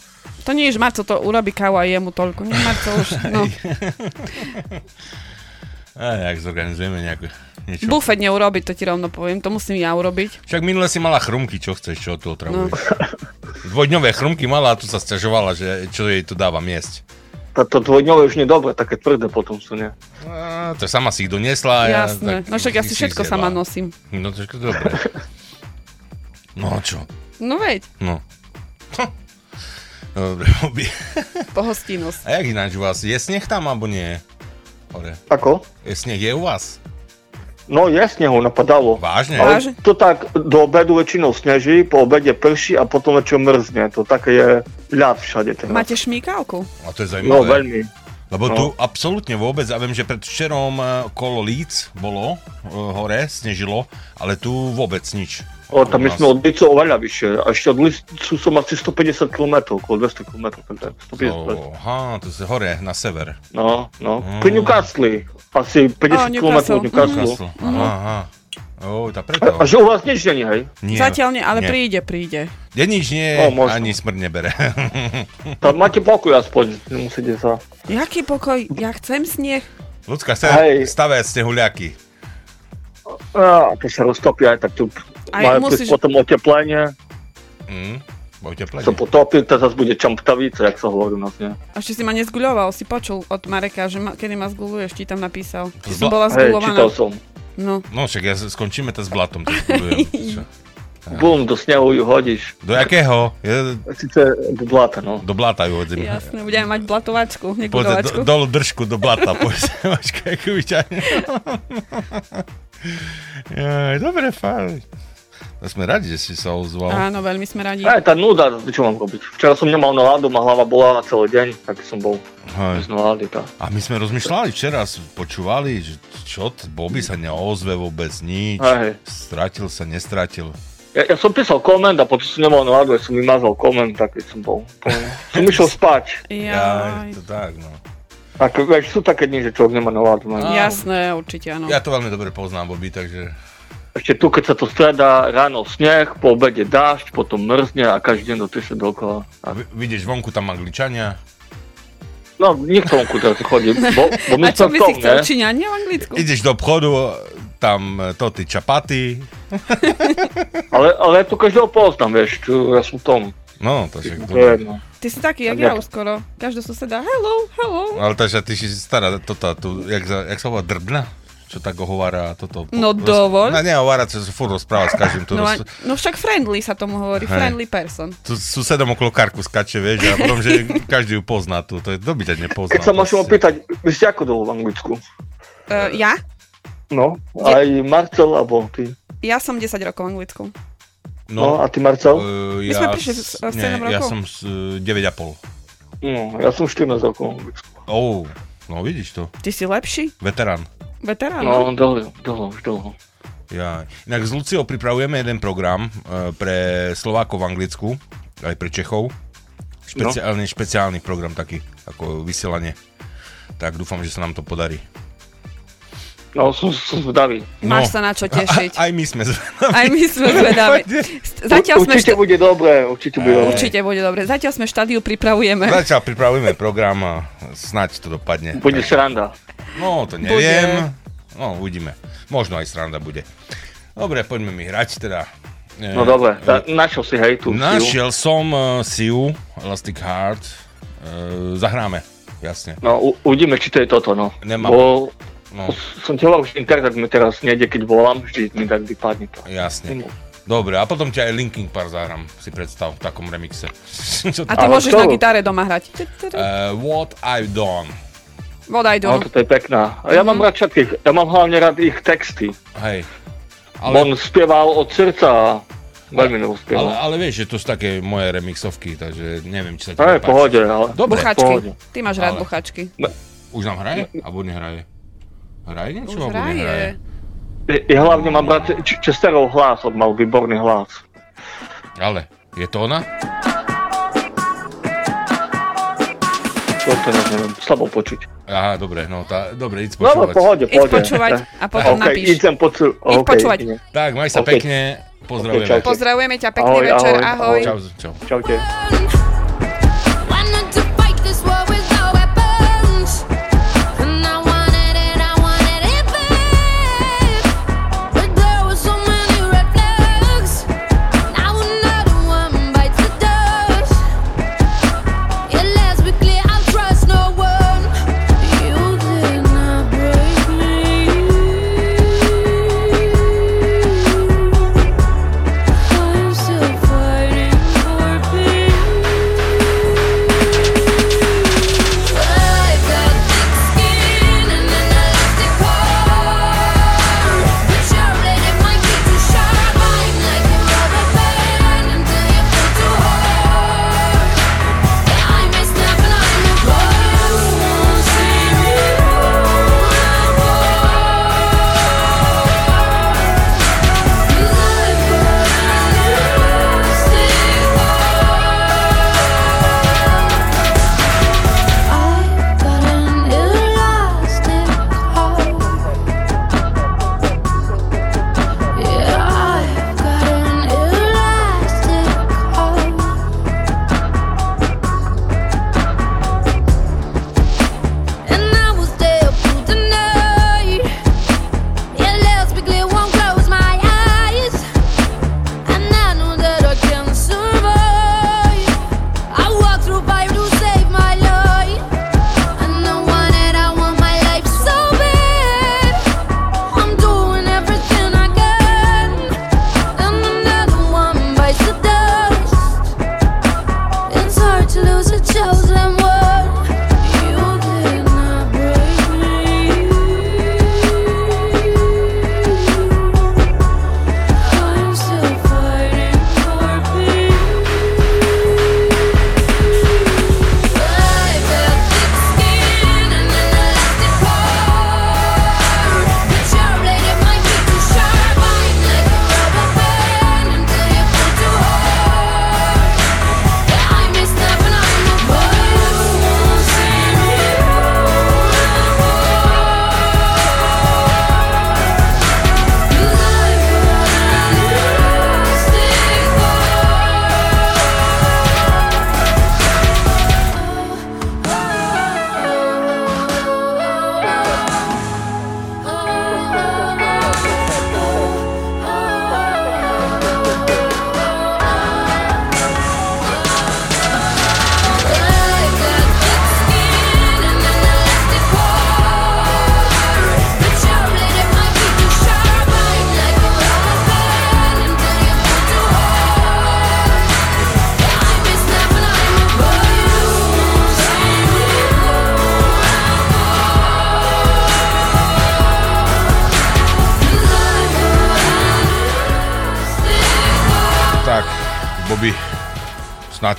Speaker 5: To nie je, že Marco to urobí kávu a jemu toľko. Nie, Marco už, no.
Speaker 4: A jak zorganizujeme nejaké niečo.
Speaker 5: Bufet neurobiť, to ti rovno poviem, to musím ja urobiť.
Speaker 4: Však minule si mala chrumky, čo chceš, čo tu
Speaker 5: No.
Speaker 4: otravuješ. Dvojdňové chrumky mala a tu sa sťažovala, že čo jej tu dávam jesť.
Speaker 15: Táto dvojdňové už nie dobre, také tvrdé potom sú, nie?
Speaker 4: A, to sama si ich doniesla. a ja,
Speaker 5: Jasné.
Speaker 4: tak
Speaker 5: No však ja si
Speaker 4: si
Speaker 5: všetko
Speaker 4: zjedla.
Speaker 5: sama nosím.
Speaker 4: No to je dobre. No čo?
Speaker 5: No veď,
Speaker 4: No. Dobre, Bobby.
Speaker 5: pohostinnosť.
Speaker 4: A jak ináč u vás? Je sneh tam, alebo nie? Hore.
Speaker 15: Ako?
Speaker 4: Je sneh je u vás?
Speaker 15: No je snehu napadalo.
Speaker 4: Vážne?
Speaker 15: Ale to tak do obedu väčšinou sneží, po obede prší a potom večer mrzne. To také je ľad všade teraz.
Speaker 5: Máte šmíkavku?
Speaker 4: A to je
Speaker 15: No
Speaker 4: zaujímavé.
Speaker 15: veľmi.
Speaker 4: Lebo
Speaker 15: No.
Speaker 4: tu absolútne vôbec, ja viem, že pred včerom eh, kolo Líc bolo eh, hore, snežilo, ale tu vôbec nič.
Speaker 15: O, tam my sme od Licu oveľa vyššie. A ešte od Licu som asi 150 km, okolo 200 km. Tak 150
Speaker 4: Oh, aha, to je hore, na sever.
Speaker 15: No, no.
Speaker 4: Mm.
Speaker 15: Pri Newcastle. Asi 50 km od Newcastle.
Speaker 4: Newcastle. Aha, aha. O, tá
Speaker 15: A,
Speaker 4: preto.
Speaker 15: a že u vás nič není, hej?
Speaker 4: Nie.
Speaker 5: Zatiaľ nie, ale
Speaker 4: Nie.
Speaker 5: príde, príde.
Speaker 4: Nie, nič nie,
Speaker 15: No, možno.
Speaker 4: ani smrť nebere.
Speaker 15: Tam máte pokoj aspoň, nemusíte sa...
Speaker 5: Jaký pokoj? Ja chcem sneh.
Speaker 4: Ľudská stavia snehuliaky.
Speaker 15: Á, to sa roztopí aj tak tu.
Speaker 5: Aj
Speaker 15: Majú
Speaker 5: musíš-
Speaker 15: potom oteplenie,
Speaker 4: Mm, budete pleniť.
Speaker 15: sa potopí, to zase bude čamptavica, jak sa hovorí u nás, nie?
Speaker 5: A ešte si ma nezguľoval, si počul od Mareka, že ma, kedy ma zguluješ, ti tam napísal. Že som bola
Speaker 15: Hej,
Speaker 5: zgulovaná.
Speaker 15: čítal som.
Speaker 5: No.
Speaker 4: No však ja skončíme to s blatom. To?
Speaker 15: Bum, do snehu ju hodíš.
Speaker 4: Do jakého? Je,
Speaker 15: Sice do blata, no.
Speaker 4: do blata ju hodzím.
Speaker 5: Jasné, budeme mať blatovačku,
Speaker 4: do, dolu držku do blata, počkaj, ako vyťahne. Dobre, fajn. Sme radi, že si sa ozval.
Speaker 5: Áno, veľmi sme radi.
Speaker 15: Aj tá nuda, čo mám robiť? Včera som nemal náladu, ma hlava bola na celý deň, tak som bol
Speaker 4: Hej.
Speaker 15: bez nálady. Tá.
Speaker 4: A my sme rozmýšľali včera, počúvali, že čo, Bobby sa neozve vôbec nič,
Speaker 15: Hej.
Speaker 4: stratil sa, nestratil.
Speaker 15: Ja, ja som písal koment a potom som nemal náladu, ja som vymazal koment, tak keď som bol. som išiel spať.
Speaker 5: Jaj.
Speaker 4: to tak, no.
Speaker 15: Tak, sú také dni, že človek nemá náladu. No.
Speaker 5: Jasné, určite áno.
Speaker 4: Ja to veľmi dobre poznám, Bobby, takže...
Speaker 15: Ešte tu, keď sa to stredá, ráno sneh, po obede dážď, potom mrzne a každý deň do 30 dokola.
Speaker 4: A vy- vidíš, vonku tam angličania.
Speaker 15: No, nikto vonku teraz chodí, bo, bo my
Speaker 5: A čo by
Speaker 15: v
Speaker 5: si
Speaker 15: tom,
Speaker 5: chcel? Číňania v Anglicku?
Speaker 4: Ideš do obchodu, tam e, to ty čapaty.
Speaker 15: Ale, ale ja tu každého poznám, vieš, tu, ja som v tom.
Speaker 4: No, to však
Speaker 15: To je jedno.
Speaker 5: Ty si taký, jak ja skoro. Každá suseda, hello, hello.
Speaker 4: Ale takže ty si stará, toto, tu, jak, jak sa volá, drbna? Čo tak ohovára toto.
Speaker 5: No dovol.
Speaker 4: No nehovárať sa, furt rozprávať s každým. To
Speaker 5: No,
Speaker 4: roz...
Speaker 5: no však friendly sa tomu hovorí,
Speaker 4: Hej.
Speaker 5: friendly person.
Speaker 4: tu susedom okolo karku skače, vieš, a potom, že každý ju pozná tu. To je, kto by ťa nepozná.
Speaker 15: Keď sa môžem
Speaker 4: proste.
Speaker 15: opýtať, vy ste ako dlho v Anglicku?
Speaker 5: Uh, ja?
Speaker 15: No, aj Marcel, alebo ty.
Speaker 5: Ja som 10 rokov v Anglicku.
Speaker 15: No, a ty, Marcel?
Speaker 4: Uh,
Speaker 5: My sme prišli s-
Speaker 4: nie,
Speaker 5: 7
Speaker 4: ja
Speaker 5: rokov.
Speaker 4: som s, uh, 9,5.
Speaker 15: No, ja som 14 rokov v Anglicku.
Speaker 4: Oh, no vidíš to.
Speaker 5: Ty si lepší?
Speaker 4: Veterán.
Speaker 5: Veterán?
Speaker 15: No, dlho, dlho, už dlho.
Speaker 4: Ja. Inak s Luciou pripravujeme jeden program uh, pre Slovákov v Anglicku, aj pre Čechov. Špeciálny, špeciálny program taký, ako vysielanie. Tak dúfam, že sa nám to podarí.
Speaker 15: No, som, som zvedavý.
Speaker 5: Máš sa na čo tešiť.
Speaker 4: Aj my sme zvedaví.
Speaker 5: Aj my sme zvedaví. Zatiaľ sme
Speaker 15: určite
Speaker 5: šta-
Speaker 15: bude dobre, určite bude dobre.
Speaker 5: Určite bude dobre. Zatiaľ sme štádiu pripravujeme.
Speaker 4: Zatiaľ pripravujeme program a snaď to dopadne.
Speaker 15: Bude sranda.
Speaker 4: No, to neviem. No, uvidíme. Možno aj sranda bude. Dobre, poďme mi hrať teda. E,
Speaker 15: No dobre, ta, našiel si hej tú
Speaker 4: Našiel som uh, Siu, Elastic Heart. Uh, zahráme, jasne.
Speaker 15: No, u, uvidíme, či to je toto, no.
Speaker 4: Nemám.
Speaker 15: Bo
Speaker 4: No.
Speaker 15: som ti hovoril, že internet mi teraz nejde, keď volám, vždy mi tak vypadne to.
Speaker 4: Jasne. Dobre, a potom ťa aj Linkin Park zahrám, si predstav, v takom remixe.
Speaker 5: A ty
Speaker 4: to-
Speaker 5: môžeš na gitare doma hrať.
Speaker 4: Uh, what I've done.
Speaker 5: What I do.
Speaker 15: No, toto je pekná. Ja mám rád všetkých, ja mám hlavne rád ich texty.
Speaker 4: Hej.
Speaker 15: Ale... On spieval od srdca a veľmi
Speaker 4: Ale, ale vieš, že to sú také moje remixovky, takže neviem, či sa ti páči.
Speaker 15: pohode, ale-
Speaker 4: Dobre.
Speaker 5: Buchačky.
Speaker 15: pohode.
Speaker 5: Ty máš rád
Speaker 4: Ale-
Speaker 5: buchačky.
Speaker 4: Už nám hraje? Alebo nehraje? Hraje niečo?
Speaker 5: Už hraje.
Speaker 15: Ja- Ja hlavne mám rád Chesterov hlas, on mal výborný hlas.
Speaker 4: Ale, je to ona?
Speaker 15: Toto ja neviem, slabo počuť.
Speaker 4: Aha, dobre, no tá, dobre, idď
Speaker 15: No,
Speaker 4: počúvať.
Speaker 15: ale pohode, pohode.
Speaker 5: počúvať a potom
Speaker 15: okay,
Speaker 5: napíš.
Speaker 15: idem poču-
Speaker 5: Idď
Speaker 15: okay,
Speaker 5: počúvať.
Speaker 15: idem.
Speaker 4: Tak, maj sa
Speaker 15: Ok.
Speaker 4: pekne, pozdravujeme.
Speaker 15: čaute.
Speaker 5: Pozdravujeme ťa, pekný
Speaker 15: Ahoj,
Speaker 5: večer,
Speaker 15: ahoj,
Speaker 5: ahoj.
Speaker 4: Čau, čau.
Speaker 15: Čaute.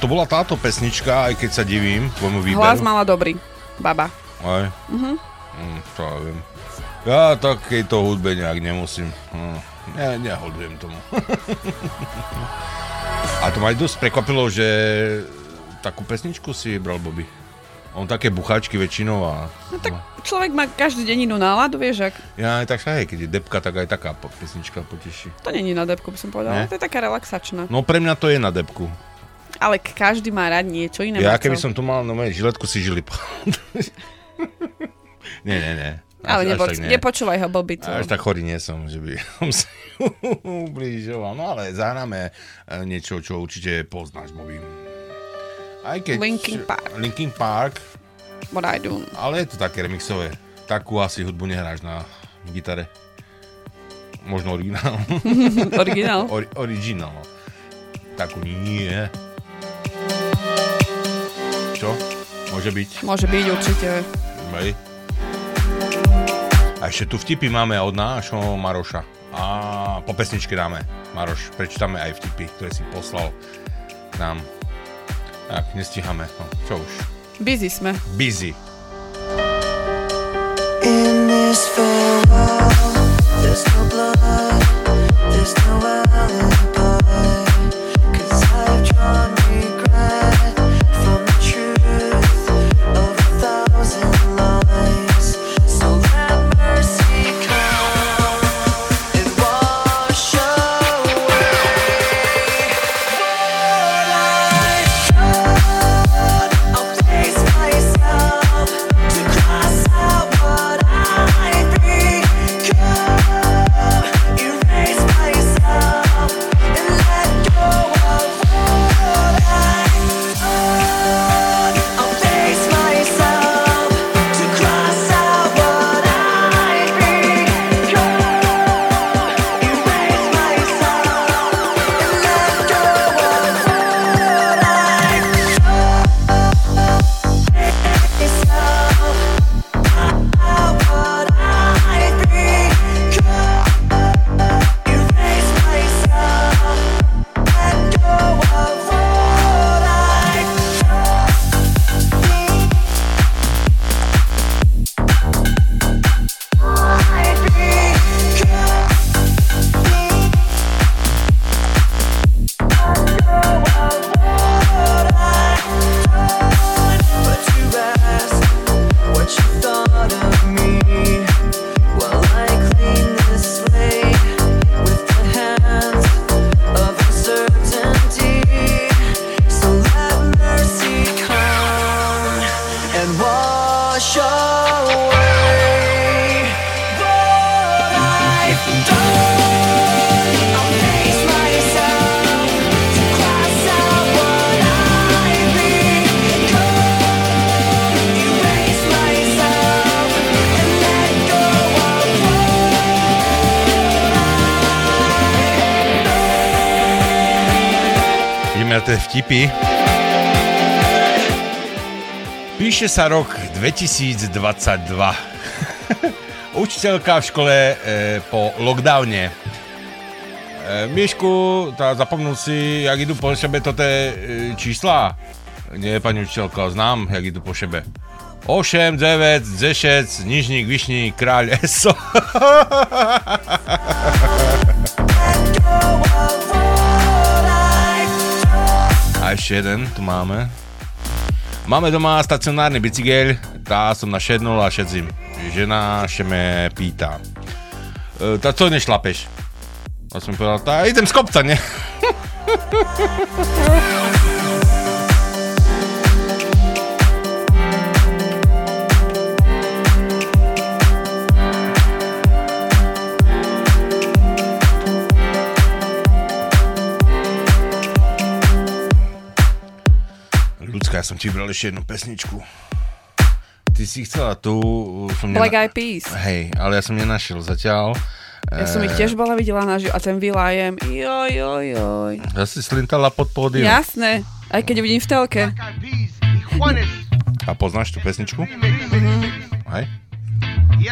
Speaker 2: To
Speaker 4: bola táto pesnička, aj keď sa divím tvojmu výberu.
Speaker 5: Hlas mala dobrý. Baba.
Speaker 4: Aj.
Speaker 5: Mhm.
Speaker 4: Mm, to ja viem. Ja takejto hudbe nejak nemusím. Hm. Ne, nehodujem tomu. A to ma aj dosť prekvapilo, že takú pesničku si vybral Bobby. On také bucháčky väčšinou a...
Speaker 5: No tak človek má každý deň inú náladu, vieš, ak
Speaker 4: Ja aj tak hej, keď je depka, tak aj taká pesnička poteší.
Speaker 5: to není na depku, by som povedala. To je taká relaxačná.
Speaker 4: No pre mňa to je na depku.
Speaker 5: Ale každý má rád niečo iné.
Speaker 4: Ja keby som tu mal, no žiletku si žili. nie, nie, nie.
Speaker 5: Ale
Speaker 4: Až- až
Speaker 5: nepočúvaj ho, blbý to.
Speaker 4: Až tak chorý nie som, že by som si ubližoval. No ale zahráme eh, niečo, čo určite poznáš, Bobby. Aj keď...
Speaker 5: Linkin Park.
Speaker 4: Linkin Park.
Speaker 5: What I do.
Speaker 4: Ale je to také remixové. Takú asi hudbu nehráš na gitare. Možno originál.
Speaker 5: Originál?
Speaker 4: Ori- originál. no. Takú nie. Môže byť.
Speaker 5: Môže byť určite.
Speaker 4: Hej. A ešte tu vtipy máme od nášho Maroša. A po pesničke dáme. Maroš, prečítame aj vtipy, ktoré si poslal nám. Tak, nestíhame. No, čo už?
Speaker 5: Busy sme.
Speaker 4: Busy.
Speaker 6: In this farewell, there's no blood, there's no alibi.
Speaker 4: Tie vtipy. Píše sa rok 2022. Učiteľka v škole e, po lockdowne. E, Mišku, tá zapomnul si, jak idú po sebe toto e, čísla? Nie, pani učiteľko, znám, jak idú po sebe. 8, 9, 10, nižník, vyšník, kráľ, eso. Jeden tu máme. Máme doma stacionárny bicykel, tá som našednul a šedzím. Žena še me pýta. E, tá co nešlapeš? A som povedal, tá idem z kopca, ne? som ti vybral ešte jednu pesničku. Ty si chcela tu... Som
Speaker 5: Black Eyed Peas.
Speaker 4: Hej, ale ja som nenašiel zatiaľ.
Speaker 5: Ja som ich
Speaker 4: Eh,
Speaker 5: tiež bola videla naživo a ten vylájem. Joj, joj, joj.
Speaker 4: Ja si slintala pod pódium.
Speaker 5: Jasné, aj keď vidím v telke.
Speaker 4: A poznáš tú pesničku?
Speaker 5: Mhm.
Speaker 4: Hej?
Speaker 16: Y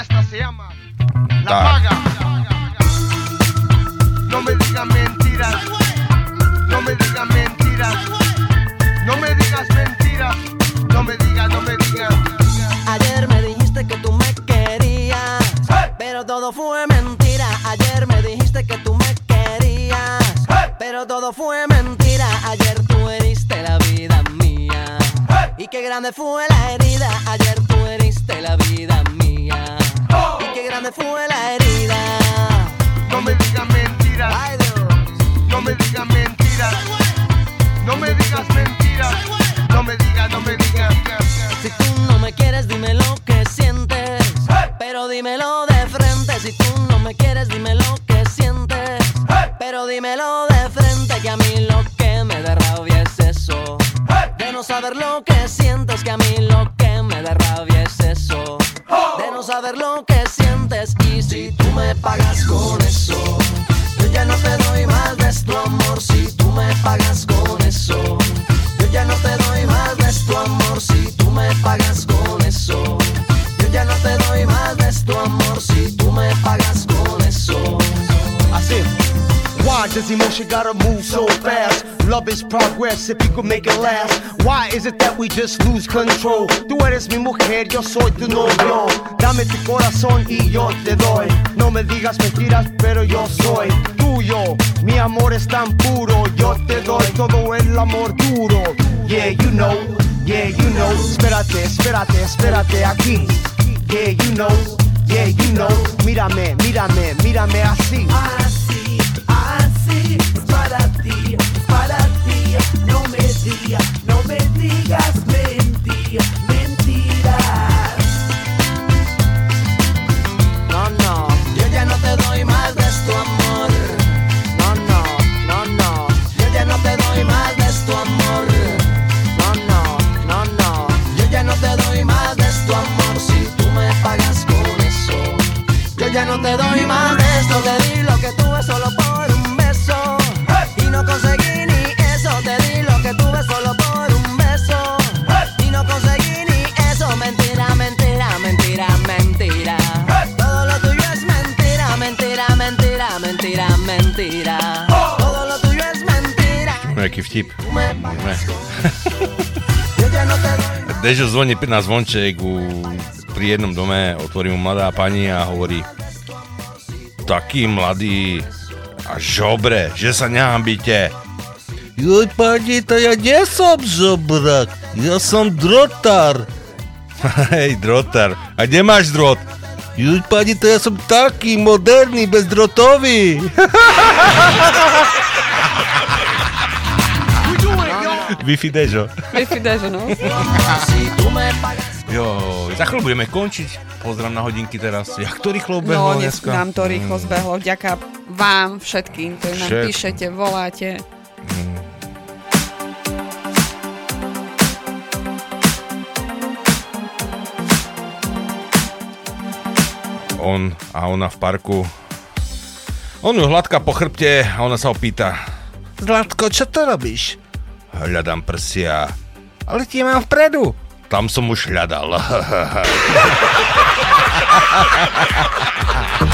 Speaker 17: eu sou vieš,
Speaker 4: že zvoní na zvonček u, pri jednom dome, otvorí mu mladá pani a hovorí taký mladý a žobre, že sa nehambíte.
Speaker 18: Joj, pani, to ja nie som žobrak, ja som drotár.
Speaker 4: Hej, drotár, a kde máš drot?
Speaker 18: Joj, pani, to ja som taký moderný, bezdrotový.
Speaker 4: Wi-Fi Dežo.
Speaker 5: Bifida, že no.
Speaker 4: Jo, za chvíľu budeme končiť. Pozrám na hodinky teraz. Jak to rýchlo behlo
Speaker 5: no,
Speaker 4: dneska?
Speaker 5: nám to rýchlo
Speaker 4: mm.
Speaker 5: zbehlo. Vďaka vám všetkým, ktorí nám
Speaker 4: Všet...
Speaker 5: píšete, voláte. Mm.
Speaker 4: On a ona v parku. On ju hladká po chrbte a ona sa ho pýta.
Speaker 18: Zlatko, čo to robíš?
Speaker 4: Hľadám prsia. Ale tie mám vpredu. Tam som už hľadal.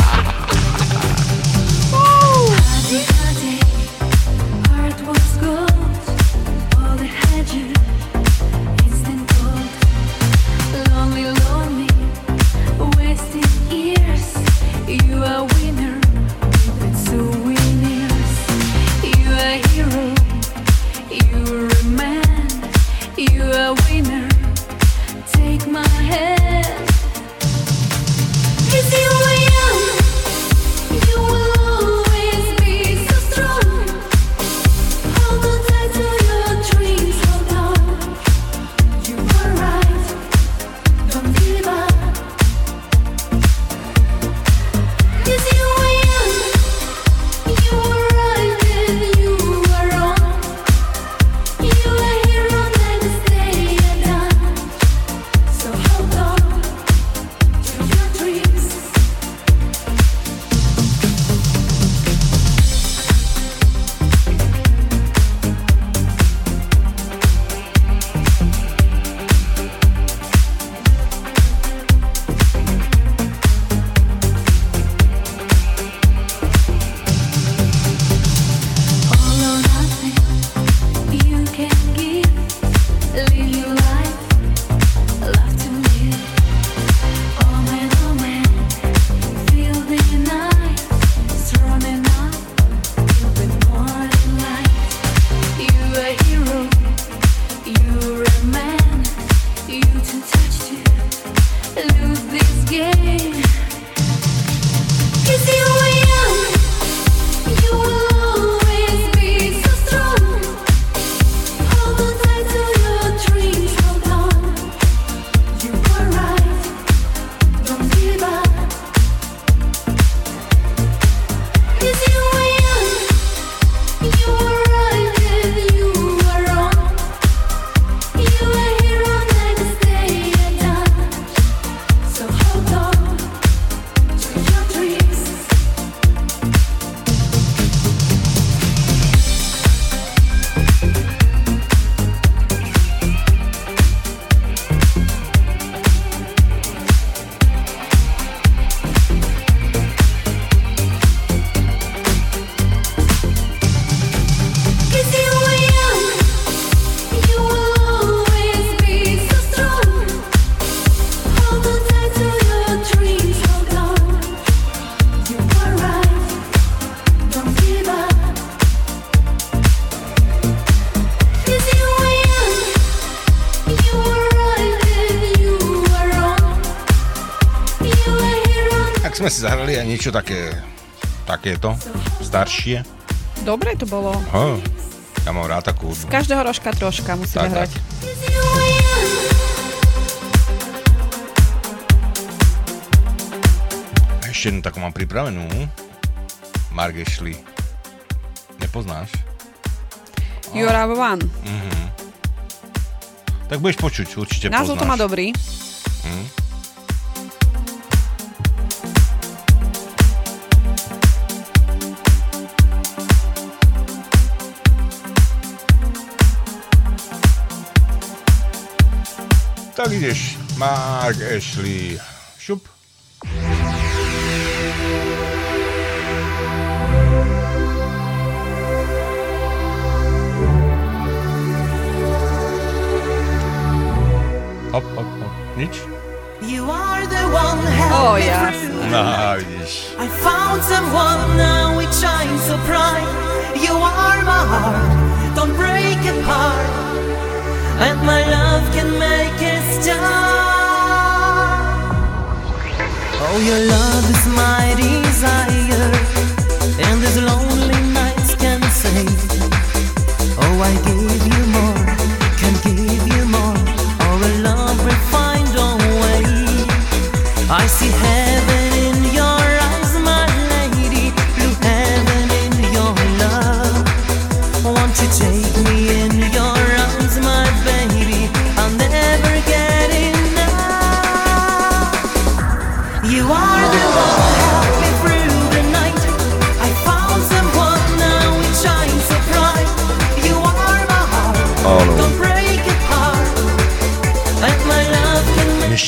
Speaker 4: aj niečo také, takéto, staršie.
Speaker 5: Dobre to bolo.
Speaker 4: Ho, ja mám rád takú
Speaker 5: Z každého rožka troška musíme
Speaker 4: Tak,
Speaker 5: hrať.
Speaker 4: A ešte jednu takú mám pripravenú. Mark Ashley. Nepoznáš?
Speaker 5: You're our one.
Speaker 4: Mhm. Tak budeš počuť, určite
Speaker 5: Názov to má
Speaker 4: poznáš.
Speaker 5: dobrý.
Speaker 4: Mark Ashley. Šup. Hop, hop, hop. Nič?
Speaker 12: You are the one help
Speaker 5: Oh, yes.
Speaker 12: through.
Speaker 4: No, vidíš.
Speaker 12: I found someone now it shines so bright. You are my heart, don't break apart. And my love can make it start. Oh, your love is my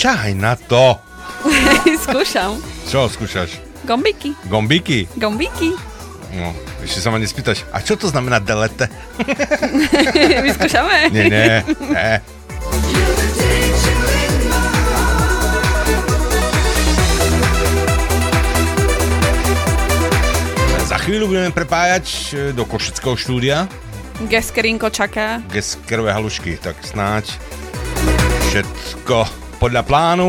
Speaker 4: Nešahaj na to.
Speaker 5: Skúšam.
Speaker 4: Čo skúšaš?
Speaker 5: Gombiky.
Speaker 4: Gombíky?
Speaker 5: Gombiky.
Speaker 4: No, ešte sa ma nespýtaš, a čo to znamená delete?
Speaker 5: Vyskúšame?
Speaker 4: Nie, nie, nie. Za chvíľu budeme prepájať e, do Košického štúdia
Speaker 5: Geskerinko čaká.
Speaker 4: Geskerové halušky, tak snáď všetko podľa plánu.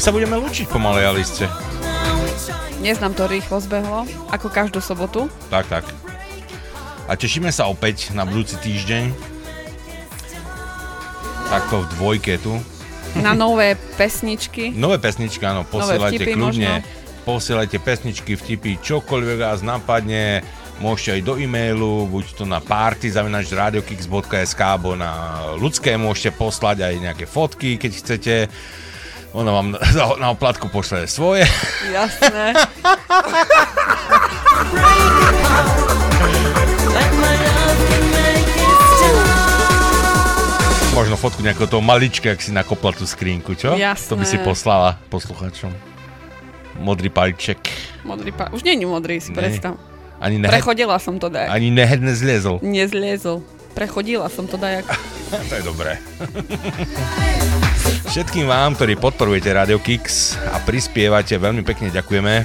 Speaker 12: My
Speaker 4: sa budeme lúčiť pomalej, Alice.
Speaker 5: Dnes nám to rýchlo zbehlo, ako každú sobotu.
Speaker 4: Tak, tak. A tešíme sa opäť na budúci týždeň. Takto v dvojke tu.
Speaker 5: Na nové pesničky.
Speaker 4: Nové pesničky, áno, posielajte kľudne.
Speaker 5: možno.
Speaker 4: Posielajte pesničky, vtipy, čokoľvek vás napadne. Môžete aj do e-mailu, buď to na party.radiokix.sk alebo na ľudské môžete poslať aj nejaké fotky, keď chcete. Ona vám na, na oplatku pošle svoje.
Speaker 5: Jasné.
Speaker 4: Možno fotku nejakého toho malička, ak si nakopla tú skrinku, čo?
Speaker 5: Jasné.
Speaker 4: To by si poslala posluchačom. Modrý palček.
Speaker 5: Modrý pa... Už nie je modrý, si
Speaker 4: Nie.
Speaker 5: predstav.
Speaker 4: Ani nehed,
Speaker 5: Prechodila som to dajak.
Speaker 4: ani nehed nezliezol.
Speaker 5: Nezliezol. Prechodila som to dajak.
Speaker 4: to je dobré. Všetkým vám, ktorí podporujete Radio Kix a prispievate, veľmi pekne ďakujeme.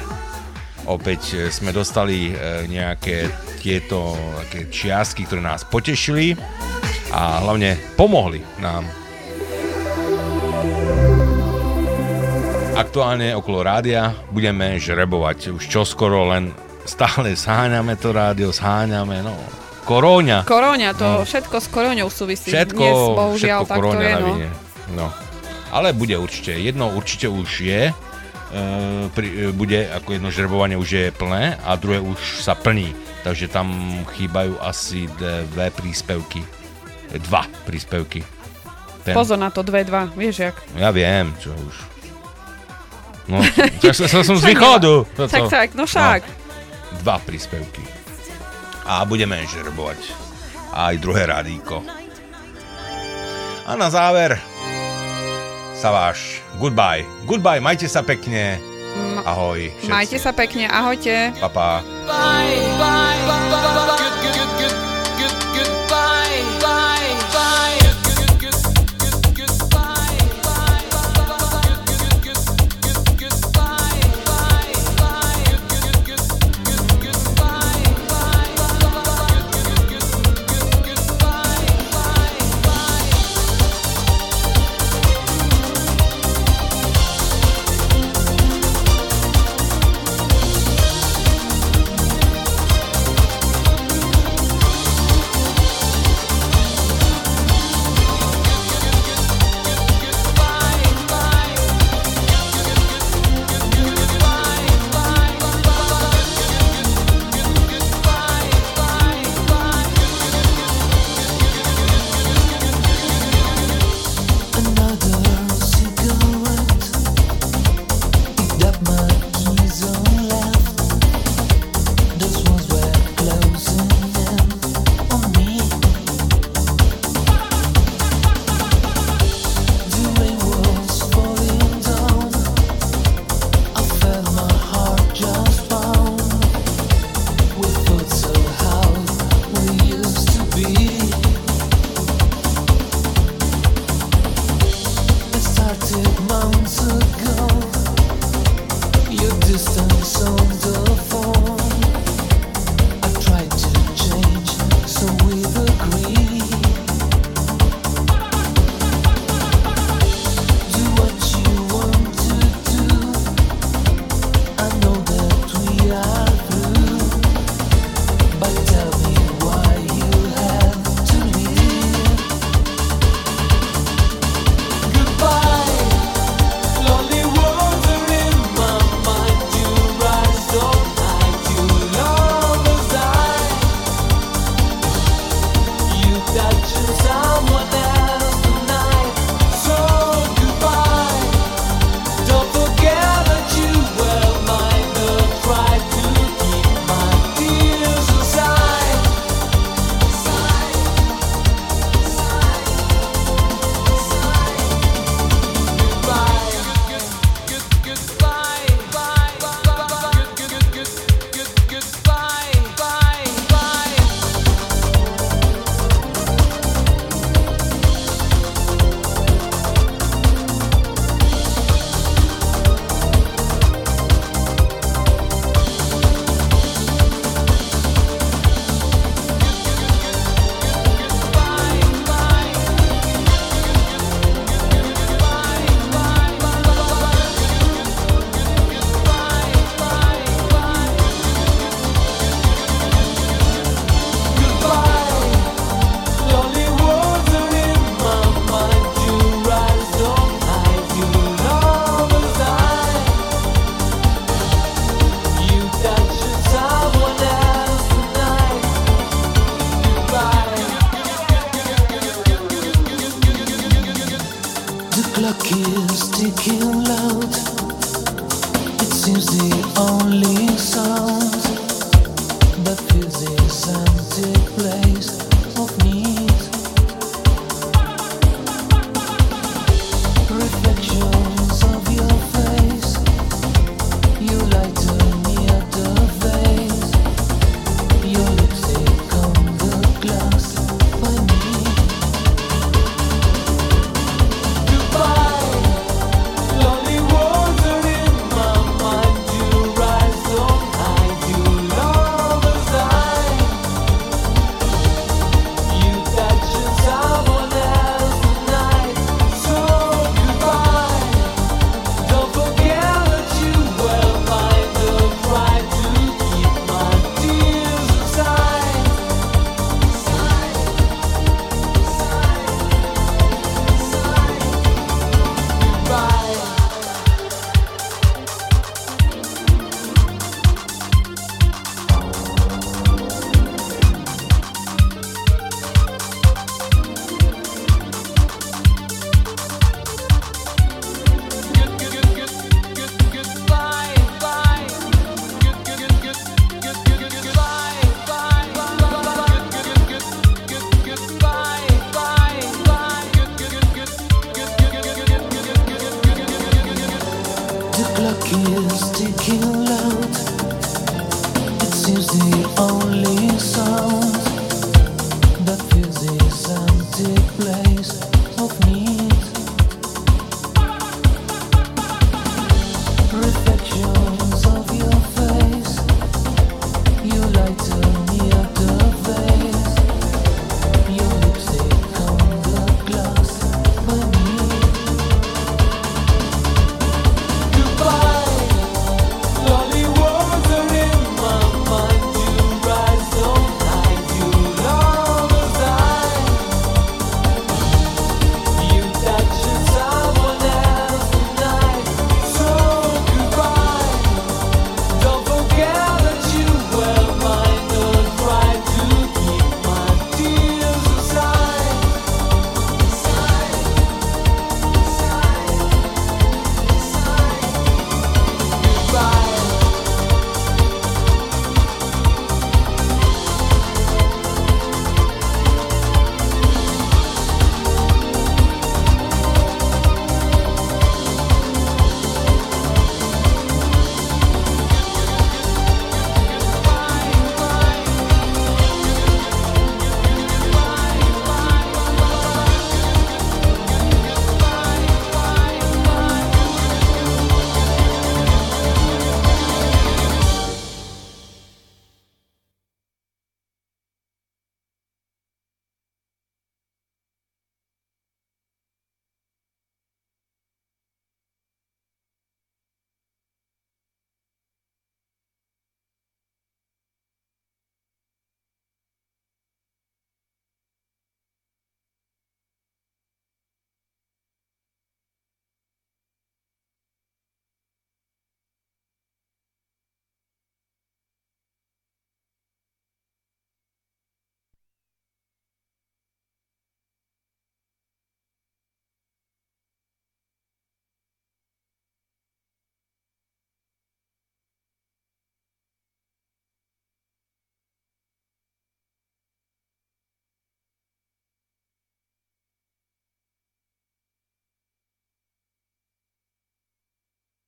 Speaker 4: Opäť e, sme dostali e, nejaké tieto také čiastky, ktoré nás potešili a hlavne pomohli nám. Aktuálne okolo rádia budeme žrebovať už čoskoro, len stále zháňame to rádio, zháňame, no. Koróňa.
Speaker 5: Koróňa, to
Speaker 4: No.
Speaker 5: všetko s koróňou súvisí.
Speaker 4: Všetko,
Speaker 5: Dnes, bohužiaľ,
Speaker 4: všetko koróňa
Speaker 5: je,
Speaker 4: na
Speaker 5: no.
Speaker 4: vine. No. Ale bude určite. Jedno určite už je. E, pri, e, bude ako jedno žrebovanie už je plné a druhé už sa plní. Takže tam chýbajú asi dve príspevky. Dva príspevky. Ten,
Speaker 5: Pozor na to, 2-2, vieš jak.
Speaker 4: Ja viem, čo už. No, tak som, z východu.
Speaker 5: nevá- Tak, tak, no však.
Speaker 4: Dva príspevky. A budeme žrebovať aj druhé radíko. A na záver sa váš goodbye. Goodbye, majte sa pekne. Ahoj. Všetci.
Speaker 5: Majte sa pekne, ahojte.
Speaker 4: Pa, pa.
Speaker 2: Bye, bye,